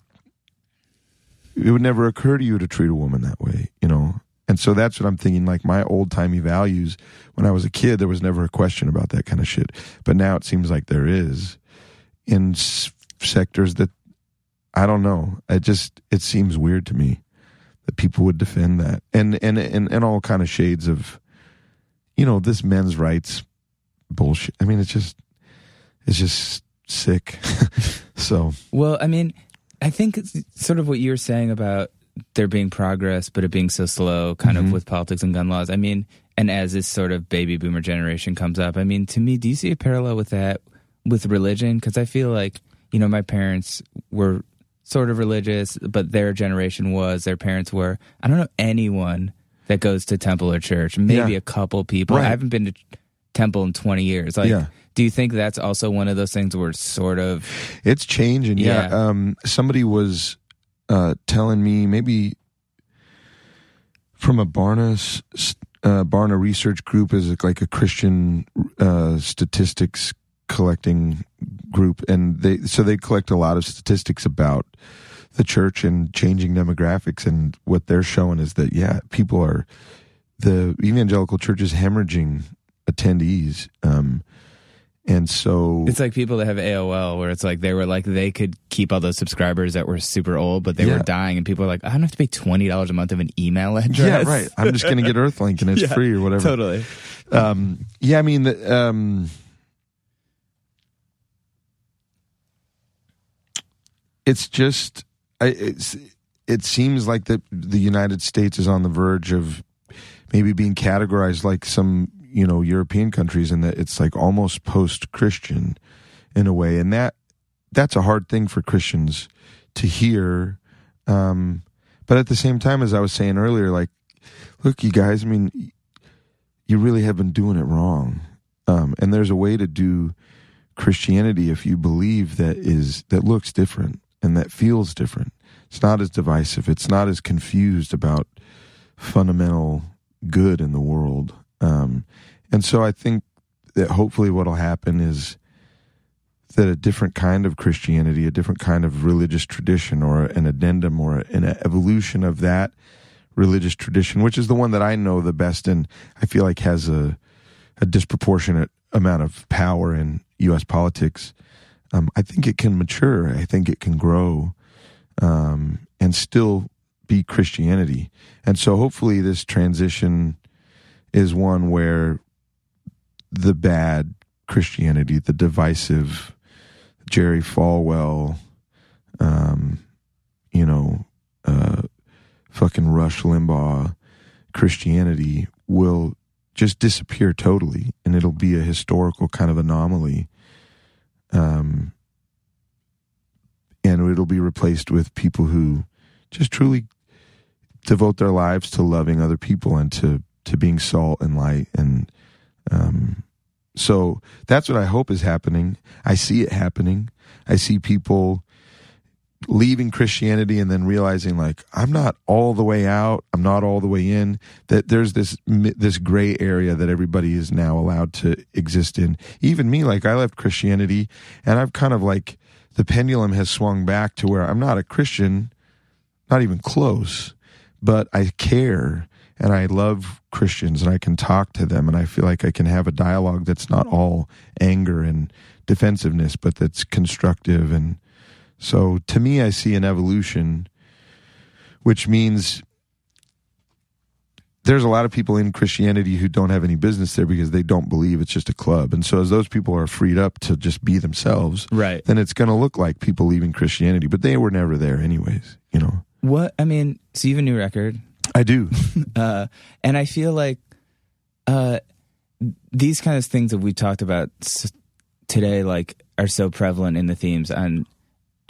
It would never occur to you to treat a woman that way, you know. And so that's what I'm thinking. Like my old timey values when I was a kid, there was never a question about that kind of shit. But now it seems like there is in s- sectors that I don't know. It just it seems weird to me that people would defend that, and and and, and all kind of shades of, you know, this men's rights bullshit. I mean, it's just it's just sick. so Well, I mean, I think it's sort of what you were saying about there being progress, but it being so slow, kind Mm-hmm. of with politics and gun laws. I mean, and as this sort of baby boomer generation comes up, I mean, to me, do you see a parallel with that with religion? Because I feel like, you know, my parents were sort of religious, but their generation was, their parents were. I don't know anyone that goes to temple or church, maybe Yeah. a couple people. Right. I haven't been to temple in 20 years. Like, Yeah. do you think that's also one of those things where it's sort of, it's changing. Yeah. Yeah. Um, somebody was uh, telling me maybe from a Barna uh, Barna research group is like a Christian uh, statistics collecting group, and they so they collect a lot of statistics about the church and changing demographics, and what they're showing is that yeah, people are the evangelical church is hemorrhaging attendees. Um, and so It's like people that have AOL, where it's like they were like they could keep all those subscribers that were super old, but they Yeah. were dying, and people are like, I don't have to pay twenty dollars a month of an email address. Yeah, right. I'm just going to get Earthlink and it's Yeah, free or whatever. Totally. Um, yeah, I mean, the, um, it's just, it's, it seems like the the United States is on the verge of maybe being categorized like some you know European countries, and that it's like almost post Christian in a way, and that that's a hard thing for Christians to hear. Um, but at the same time, as I was saying earlier, like, look, you guys, I mean, you really have been doing it wrong. Um, and there's a way to do Christianity if you believe that is that looks different and that feels different. It's not as divisive. It's not as confused about fundamental good in the world. Um, and so I think that hopefully what'll happen is that a different kind of Christianity, a different kind of religious tradition, or an addendum, or an evolution of that religious tradition, which is the one that I know the best and I feel like has a, a disproportionate amount of power in U.S. politics. Um, I think it can mature. I think it can grow um, and still be Christianity. And so hopefully this transition is one where the bad Christianity, the divisive Jerry Falwell, um, you know, uh, fucking Rush Limbaugh Christianity will just disappear totally, and it'll be a historical kind of anomaly. Um, and it'll be replaced with people who just truly devote their lives to loving other people and to to being salt and light and um so that's what I hope is happening. I see it happening. I see people leaving Christianity and then realizing like I'm not all the way out, I'm not all the way in. That there's this this gray area that everybody is now allowed to exist in. Even me, like I left Christianity, and I've kind of like the pendulum has swung back to where I'm not a Christian, not even close, but I care and I love Christians and I can talk to them and I feel like I can have a dialogue that's not all anger and defensiveness, but that's constructive and so to me, I see an evolution, which means there's a lot of people in Christianity who don't have any business there because they don't believe it's just a club. And so as those people are freed up to just be themselves, Right. then it's going to look like people leaving Christianity, but they were never there anyways, you know. What I mean, so you have a new record, I do. uh, and I feel like uh, these kind of things that we talked about s- today, like, are so prevalent in the themes on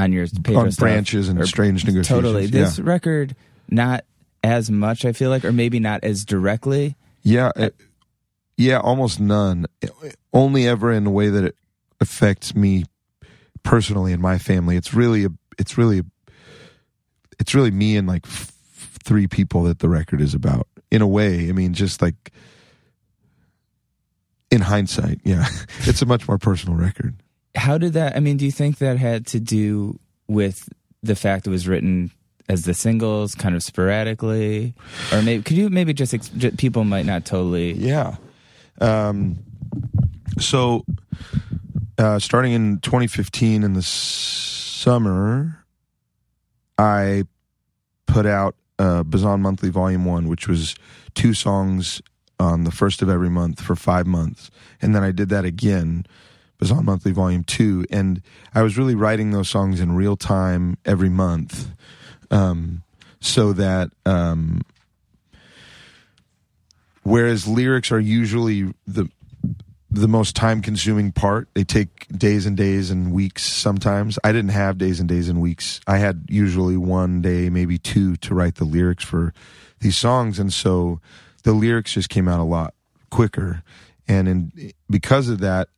on your Pedro On stuff, branches and or- strange negotiations. Totally, this Yeah. record not as much. I feel like, or maybe not as directly. Yeah, it- yeah, almost none. Only ever in a way that it affects me personally and my family. It's really, a, it's really, a, it's really me and like f- three people that the record is about. In a way, I mean, just like in hindsight, yeah, it's a much more personal record. How did that? I mean, do you think that had to do with the fact it was written as the singles, kind of sporadically, or maybe could you maybe just people might not totally Yeah. Um, so, uh, starting in 2015 in the summer, I put out uh, Bazan Monthly Volume 1, which was two songs on the first of every month for five months. And then I did that again, Bazan Monthly Volume 2. And I was really writing those songs in real time every month um, so that. Um, whereas lyrics are usually the the most time consuming part they take days and days and weeks sometimes i didn't have days and days and weeks i had usually one day maybe two to write the lyrics for these songs and so the lyrics just came out a lot quicker and in because of that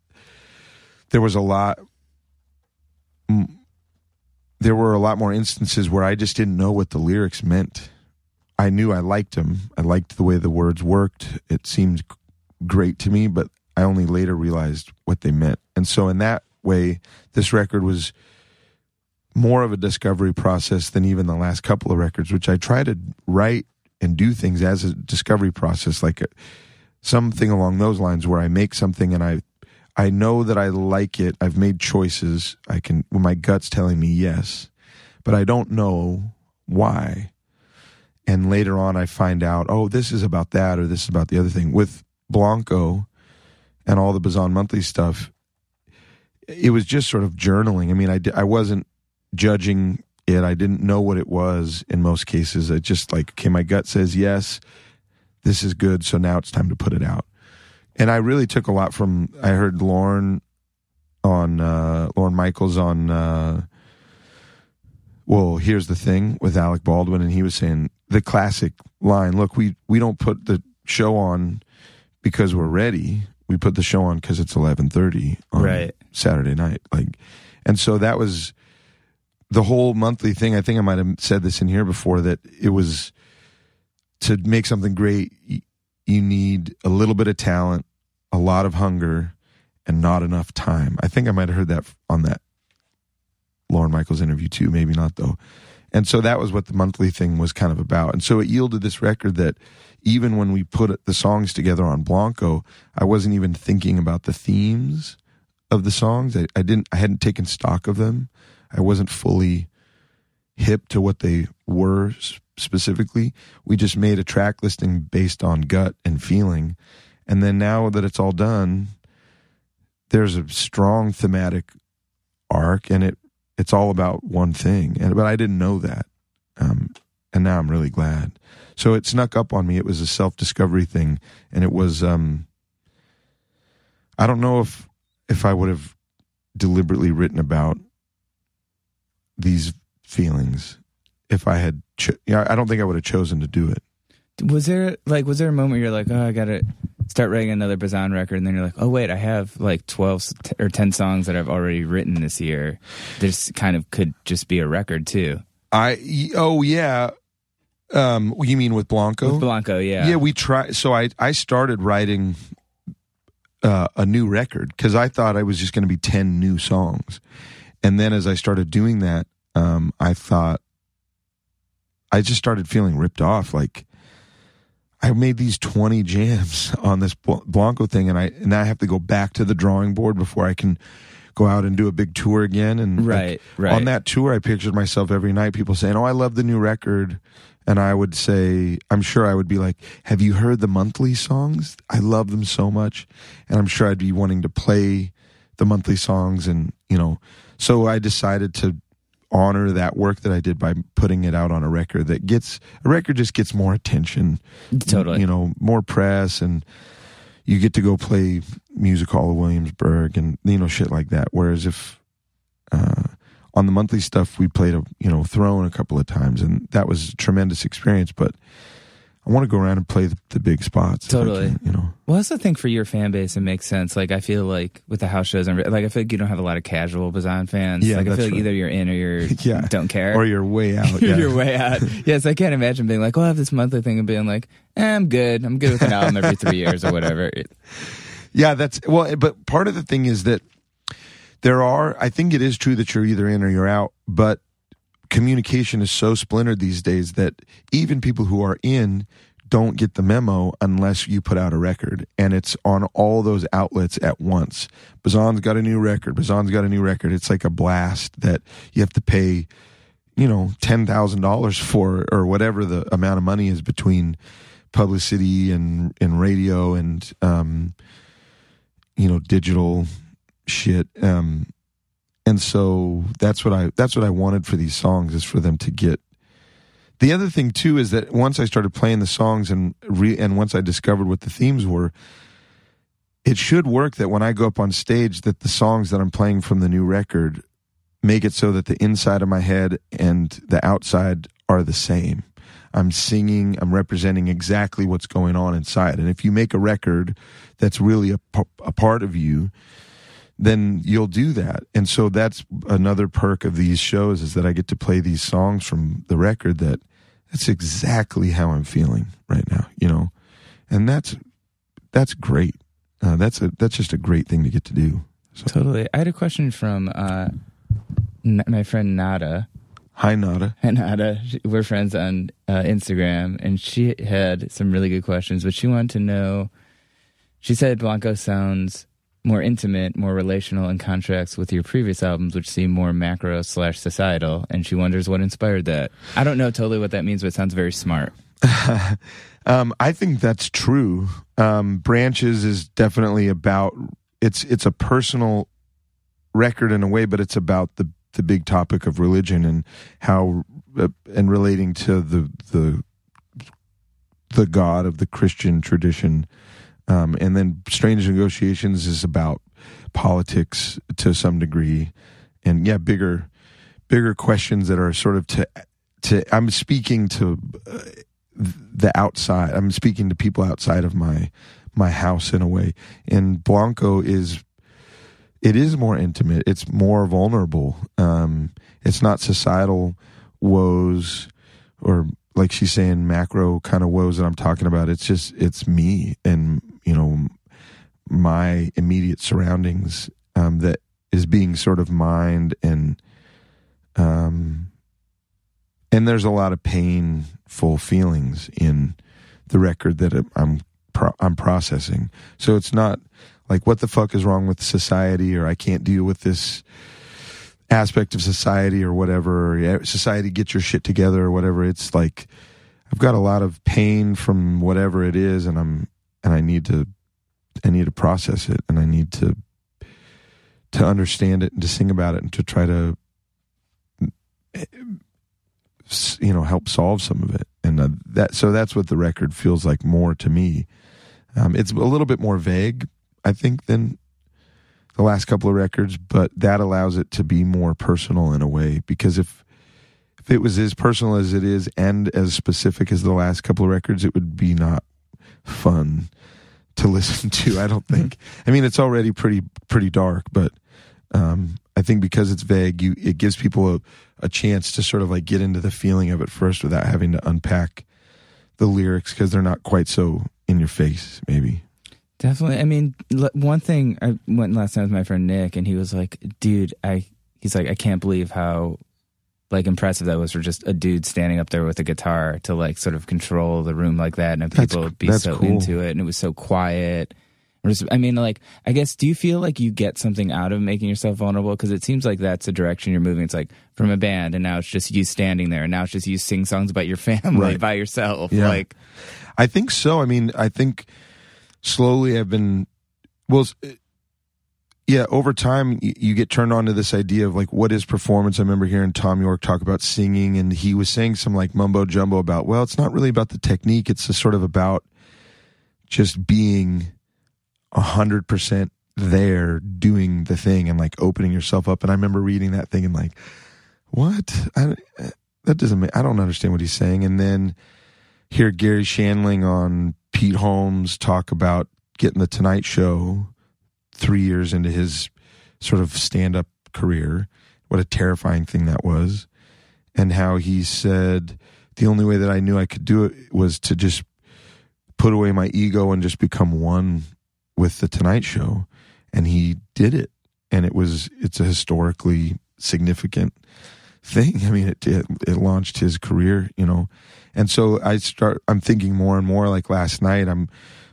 there was a lot there were a lot more instances where i just didn't know what the lyrics meant I knew I liked them. I liked the way the words worked. It seemed great to me, but I only later realized what they meant. And so, in that way, this record was more of a discovery process than even the last couple of records, which I try to write and do things as a discovery process, like a, something along those lines, where I make something and I. I know that I like it. I've made choices. I can, when my gut's telling me yes, but I don't know why and later on I find out, oh, this is about that or this is about the other thing. With Blanco and all the Bazan Monthly stuff, it was just sort of journaling. I mean, I, I wasn't judging it. I didn't know what it was in most cases. I just like, okay, my gut says yes, this is good, so now it's time to put it out. And I really took a lot from, I heard Lorne on, uh, Lorne Michaels on, uh, well, here's the thing with Alec Baldwin, and he was saying the classic line: "Look, we we don't put the show on because we're ready. We put the show on because it's eleven thirty on Right. Saturday night." Like, and so that was the whole monthly thing. I think I might have said this in here before that it was to make something great. You need a little bit of talent, a lot of hunger, and not enough time. I think I might have heard that on that Lorne Michaels interview too, maybe not though. And so that was what the monthly thing was kind of about. And so it yielded this record that even when we put the songs together on Blanco, I wasn't even thinking about the themes of the songs. I, I didn't I hadn't taken stock of them. I wasn't fully hip to what they were specifically. We just made a track listing based on gut and feeling. And then now that it's all done, there's a strong thematic arc and it it's all about one thing and but i didn't know that um and now i'm really glad so it snuck up on me it was a self-discovery thing and it was um i don't know if if i would have deliberately written about these feelings if I had. Cho- yeah, I don't think I would have chosen to do it. Was there like was there a moment where you're like, oh, I gotta start writing another Bazan record, and then you're like, oh wait, I have like twelve or ten songs that I've already written this year. This kind of could just be a record too. I oh yeah. Um, you mean with Blanco? With Blanco, yeah, Yeah, we try. So I I started writing uh, a new record because I thought I was just going to be ten new songs, and then as I started doing that, um, I thought I just started feeling ripped off. Like I made these twenty jams on this Blanco thing, and I and I have to go back to the drawing board before I can go out and do a big tour again. And like, Right, right. on that tour, I pictured myself every night. People saying, "Oh, I love the new record." And I would say, I'm sure I would be like, Have you heard the monthly songs? I love them so much. And I'm sure I'd be wanting to play the monthly songs. And, you know, so I decided to honor that work that I did by putting it out on a record that gets, a record just gets more attention. Totally. You know, more press and you get to go play Music Hall of Williamsburg and, you know, shit like that. Whereas if, uh, on the monthly stuff, we played a you know Throne a couple of times, and that was a tremendous experience. But I want to go around and play the, the big spots. Totally. can, you know. Well, that's the thing for your fan base. It makes sense. Like I feel like with the house shows, and like I feel like you don't have a lot of casual Bazan fans. Yeah, like I feel like right. either you're in or you're Yeah. don't care, Or you're way out. Yeah. you're way out. yes, I can't imagine being like, oh, I have this monthly thing and being like, eh, I'm good. I'm good with an album every three years or whatever. Yeah, that's well, but part of the thing is that there are. I think it is true that you're either in or you're out, but communication is so splintered these days that even people who are in don't get the memo unless you put out a record and it's on all those outlets at once. Bazan's got a new record. Bazan's got a new record. It's like a blast that you have to pay, you know, $10,000 for or whatever the amount of money is between publicity and, and radio and, um, you know, digital shit. Um, and so that's what I that's what I wanted for these songs is for them to get. The other thing too is that once I started playing the songs and re, and once I discovered what the themes were, it should work that when I go up on stage that the songs that I'm playing from the new record make it so that the inside of my head and the outside are the same. I'm singing, I'm representing exactly what's going on inside. And if you make a record that's really a, a part of you, then you'll do that. And so that's another perk of these shows is that I get to play these songs from the record that that's exactly how I'm feeling right now, you know. And that's that's great. Uh, that's a that's just a great thing to get to do. So, Totally. I had a question from uh, n- my friend Nada. hi Nada. And Nada, we're friends on uh, Instagram, and she had some really good questions. But she wanted to know. She said Blanco sounds more intimate, more relational in contrast with your previous albums, which seem more macro slash societal. And she wonders what inspired that. I don't know totally what that means, but it sounds very smart. Um, I think that's true. Um, Branches is definitely about it's it's a personal record in a way, but it's about the the big topic of religion and how uh, and relating to the the the God of the Christian tradition. Um, and then Strange Negotiations is about politics to some degree, and yeah, bigger bigger questions that are sort of to to. I'm speaking to. Uh, the outside. I'm speaking to people outside of my my house in a way. And Blanco is it is more intimate. It's more vulnerable. Um, it's not societal woes or like she's saying macro kind of woes that I'm talking about. It's just it's me and you know my immediate surroundings um, that is being sort of mined and um and there's a lot of painful feelings in the record that I'm pro- I'm processing. So it's not like what the fuck is wrong with society or I can't deal with this aspect of society or whatever. Society get your shit together or whatever. It's like I've got a lot of pain from whatever it is, and I'm and I need to I need to process it, and I need to to understand it and to sing about it and to try to you know help solve some of it and uh, that so that's what the record feels like more to me um, it's a little bit more vague i think than the last couple of records but that allows it to be more personal in a way because if if it was as personal as it is and as specific as the last couple of records, it would be not fun to listen to. I don't think. I mean, it's already pretty pretty dark, but um, I think because it's vague, you it gives people a, a chance to sort of like get into the feeling of it first without having to unpack the lyrics because they're not quite so in your face. Maybe. Definitely. I mean, one thing I went last night with my friend Nick, and he was like, "Dude, I." He's like, "I can't believe how." Like impressive that was for just a dude standing up there with a guitar to like sort of control the room like that, and people would be so cool. into it, and it was so quiet. I mean, like, I guess, do you feel like you get something out of making yourself vulnerable? Because it seems like that's the direction you're moving. It's like from a band, and now it's just you standing there, and now it's just you sing songs about your family Right. by yourself. Yeah. Like, I think so. I mean, I think slowly I've been, well, yeah, over time you get turned on to this idea of like, what is performance? I remember hearing Thom Yorke talk about singing and he was saying some like mumbo jumbo about, well, it's not really about the technique. It's just sort of about just being a hundred percent there doing the thing and like opening yourself up. And I remember reading that thing and like, what? I, uh, that doesn't make, I don't understand what he's saying. And then, hear Garry Shandling on Pete Holmes talk about getting the Tonight Show three years into his sort of stand up career. What a terrifying thing that was. And how he said the only way that I knew I could do it was to just put away my ego and just become one with the Tonight Show. And he did it. And it was, it's a historically significant thing. I mean, it, it, it launched his career, you know and so i start i'm thinking more and more like last night i'm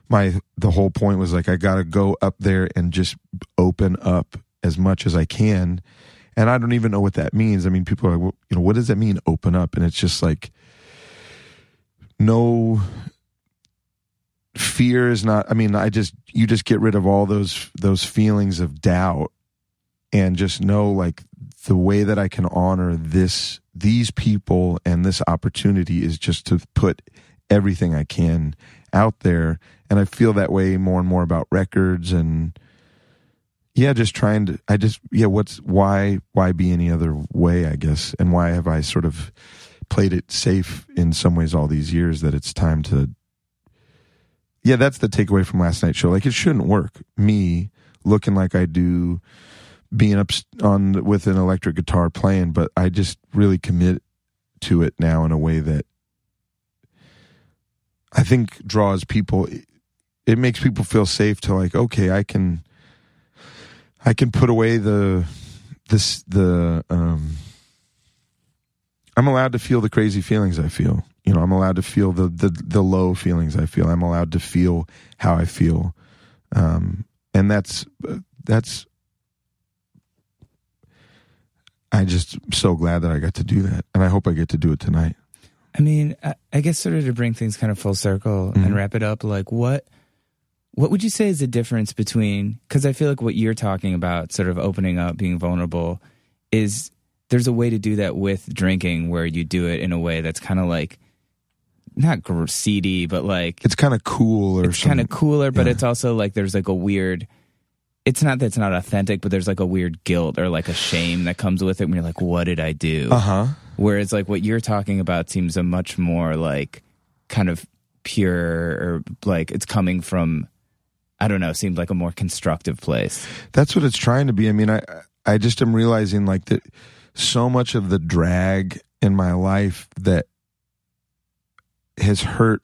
my the whole point was like i gotta go up there and just open up as much as i can. And i don't even know what that means. I mean people are like well, you know what does that mean open up? And it's just like no fear is not i mean i just you just get rid of all those those feelings of doubt and just know like the way that i can honor this these people and this opportunity is just to put everything i can out there. And i feel that way more and more about records and yeah just trying to i just yeah what's why why be any other way i guess? And why have i sort of played it safe in some ways all these years that it's time to yeah that's the takeaway from last night's show. Like it shouldn't work. Me looking like i do being up on with an electric guitar playing but i just really commit to it now in a way that i think draws people it makes people feel safe to like okay i can i can put away the this the um i'm allowed to feel the crazy feelings i feel. You know i'm allowed to feel the the, the low feelings i feel. I'm allowed to feel how i feel. Um and that's that's I just so glad that I got to do that, and I hope I get to do it tonight. I mean, I, I guess sort of to bring things kind of full circle Mhm. and wrap it up, like what what would you say is the difference between because I feel like what you're talking about, sort of opening up, being vulnerable, is there's a way to do that with drinking where you do it in a way that's kind of like not gr- seedy, but like It's kind of cool, or it's kind of cooler, but yeah. it's also like there's like a weird. It's not that it's not authentic, but there's like a weird guilt or like a shame that comes with it when you're like, "What did I do?" Uh huh. Whereas like what you're talking about seems a much more like kind of pure or like it's coming from I don't know, seemed like a more constructive place. That's what it's trying to be. I mean, I I just am realizing like that so much of the drag in my life that has hurt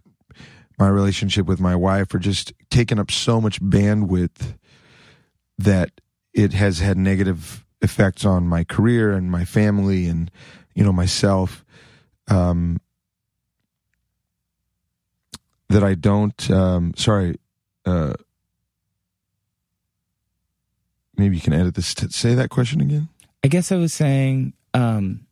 my relationship with my wife or just taken up so much bandwidth that it has had negative effects on my career and my family and you know myself um that I don't um sorry uh maybe you can edit this to say that question again. I guess I was saying um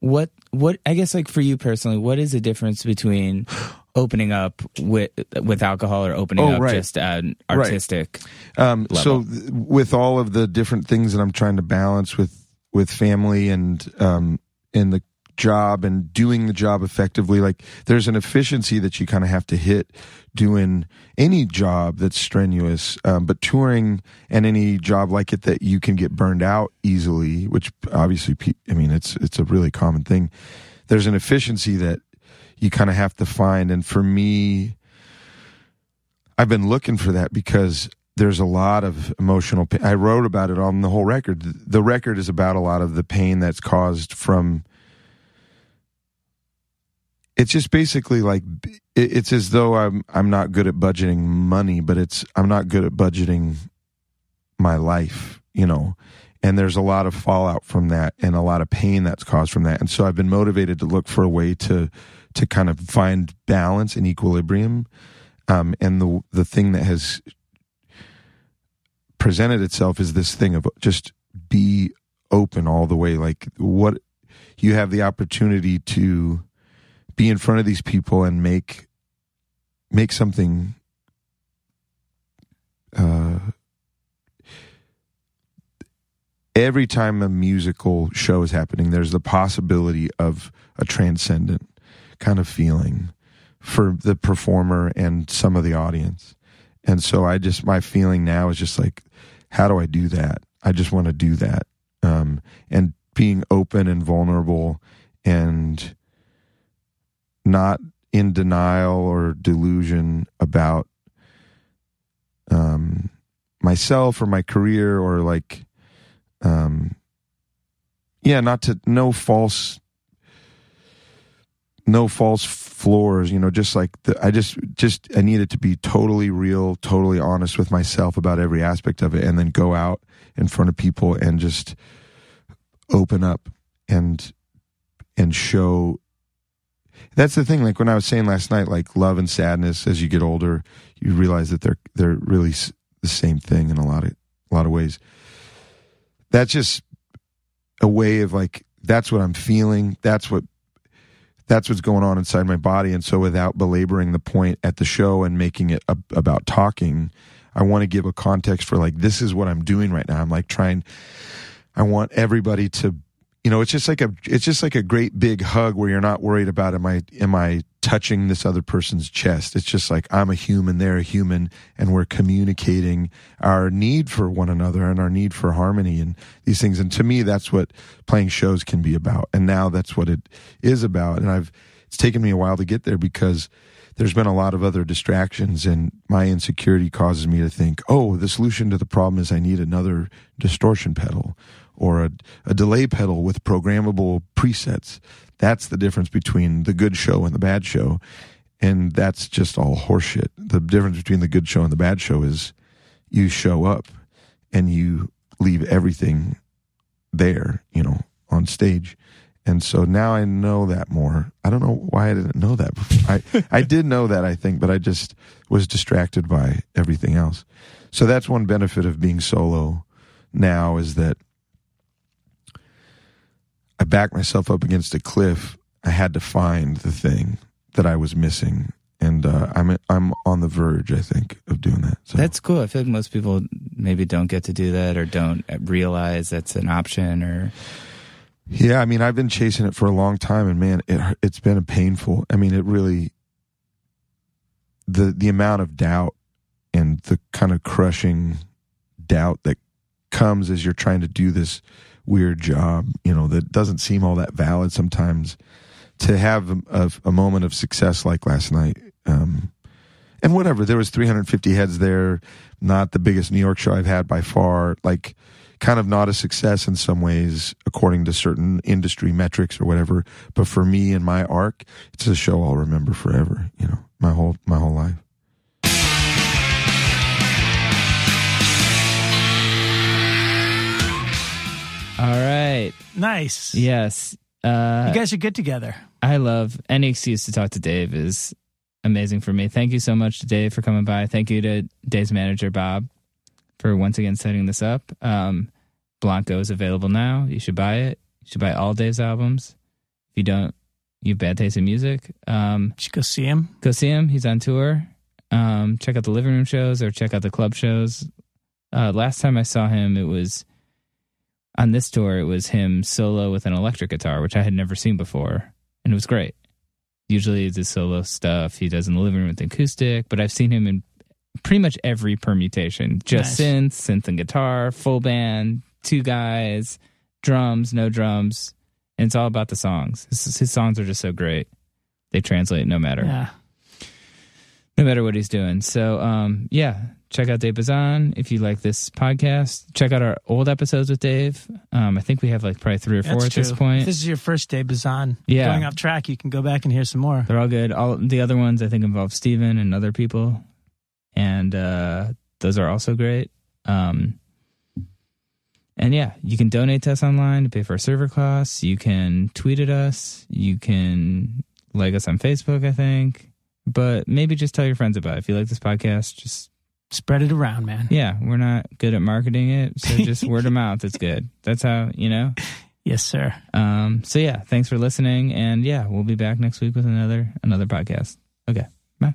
what what I guess like for you personally, what is the difference between opening up with with alcohol or opening Oh, up right. just an Right. artistic Um, so th- with all of the different things that I'm trying to balance with with family and um, and the job and doing the job effectively. Like there's an efficiency that you kind of have to hit doing any job that's strenuous, um, but touring and any job like it that you can get burned out easily, which obviously, I mean, it's it's a really common thing. There's an efficiency that you kind of have to find, and for me, I've been looking for that because there's a lot of emotional pain. I wrote about it on the whole record. The record is about a lot of the pain that's caused from it's just basically like it's as though I'm I'm not good at budgeting money, but it's I'm not good at budgeting my life, you know. And there's a lot of fallout from that and a lot of pain that's caused from that. And so I've been motivated to look for a way to to kind of find balance and equilibrium. Um, and the the thing that has presented itself is this thing of just be open all the way. Like what you have the opportunity to be in front of these people and make make something uh, every time a musical show is happening there's the possibility of a transcendent kind of feeling for the performer and some of the audience. And so i just my feeling now is just like how do i do that? I just want to do that. Um, and being open and vulnerable and not in denial or delusion about um, myself or my career or like um, yeah not to no false no false floors you know just like the, i just just i needed to be totally real totally honest with myself about every aspect of it and then go out in front of people and just open up and and show that's the thing. Like when I was saying last night, like love and sadness. As you get older, you realize that they're they're really the same thing in a lot of a lot of ways. That's just a way of like that's what I'm feeling. That's what that's what's going on inside my body. And so, without belaboring the point at the show and making it a, about talking, I want to give a context for like this is what I'm doing right now. I'm like trying. I want everybody to you know, it's just like a it's just like a great big hug where you're not worried about am I am I touching this other person's chest. It's just like I'm a human, they're a human, and we're communicating our need for one another and our need for harmony and these things. And to me, that's what playing shows can be about. And now that's what it is about. And I've it's taken me a while to get there because there's been a lot of other distractions and my insecurity causes me to think, oh, the solution to the problem is I need another distortion pedal or a, a delay pedal with programmable presets. That's the difference between the good show and the bad show. And that's just all horseshit. The difference between the good show and the bad show is you show up and you leave everything there, you know, on stage. And so now I know that more. I don't know why I didn't know that before. I, I did know that, I think, but I just was distracted by everything else. So that's one benefit of being solo now is that I backed myself up against a cliff. I had to find the thing that I was missing, and uh, I'm I'm on the verge. I think of doing that. So. That's cool. I feel like most people maybe don't get to do that or don't realize that's an option. Or yeah, I mean, I've been chasing it for a long time, and man, it it's been a painful. I mean, it really the the amount of doubt and the kind of crushing doubt that comes as you're trying to do this weird job, you know, that doesn't seem all that valid sometimes. To have a, a moment of success like last night, um, and whatever, there was 350 heads there, not the biggest New York show I've had by far, like kind of not a success in some ways according to certain industry metrics or whatever. But for me and my arc, it's a show I'll remember forever, you know, my whole my whole life. All right. Nice. Yes. Uh, you guys are good together. I love any excuse to talk to Dave is amazing for me. Thank you so much to Dave for coming by. Thank you to Dave's manager Bob for once again setting this up. Um, Blanco is available now. You should buy it. You should buy all Dave's albums. If you don't, you have bad taste in music. Um, go see him. Go see him. He's on tour. Um, check out the living room shows or check out the club shows. Uh, last time I saw him, it was on this tour, it was him solo with an electric guitar, which I had never seen before, and it was great. Usually, the solo stuff he does in the living room with the acoustic, but I've seen him in pretty much every permutation: just Nice. synth, synth and guitar, full band, two guys, drums, no drums, and it's all about the songs. His, his songs are just so great; they translate no matter Yeah. no matter what he's doing. So, um, yeah, check out Dave Bazan if you like this podcast. Check out our old episodes with Dave. Um, I think we have like probably three or four That's at true. this point. If this is your first day, Bazan. Yeah. Going off track, you can go back and hear some more. They're all good. All the other ones I think involve Steven and other people, and uh, those are also great. Um, and yeah, you can donate to us online to pay for our server costs. You can tweet at us. You can like us on Facebook, I think. But maybe just tell your friends about it. If you like this podcast, just Spread it around, man. Yeah, we're not good at marketing it, so just word of mouth is good. That's how you know. Yes, sir. Um, so yeah, thanks for listening, and yeah, we'll be back next week with another another podcast. Okay, bye.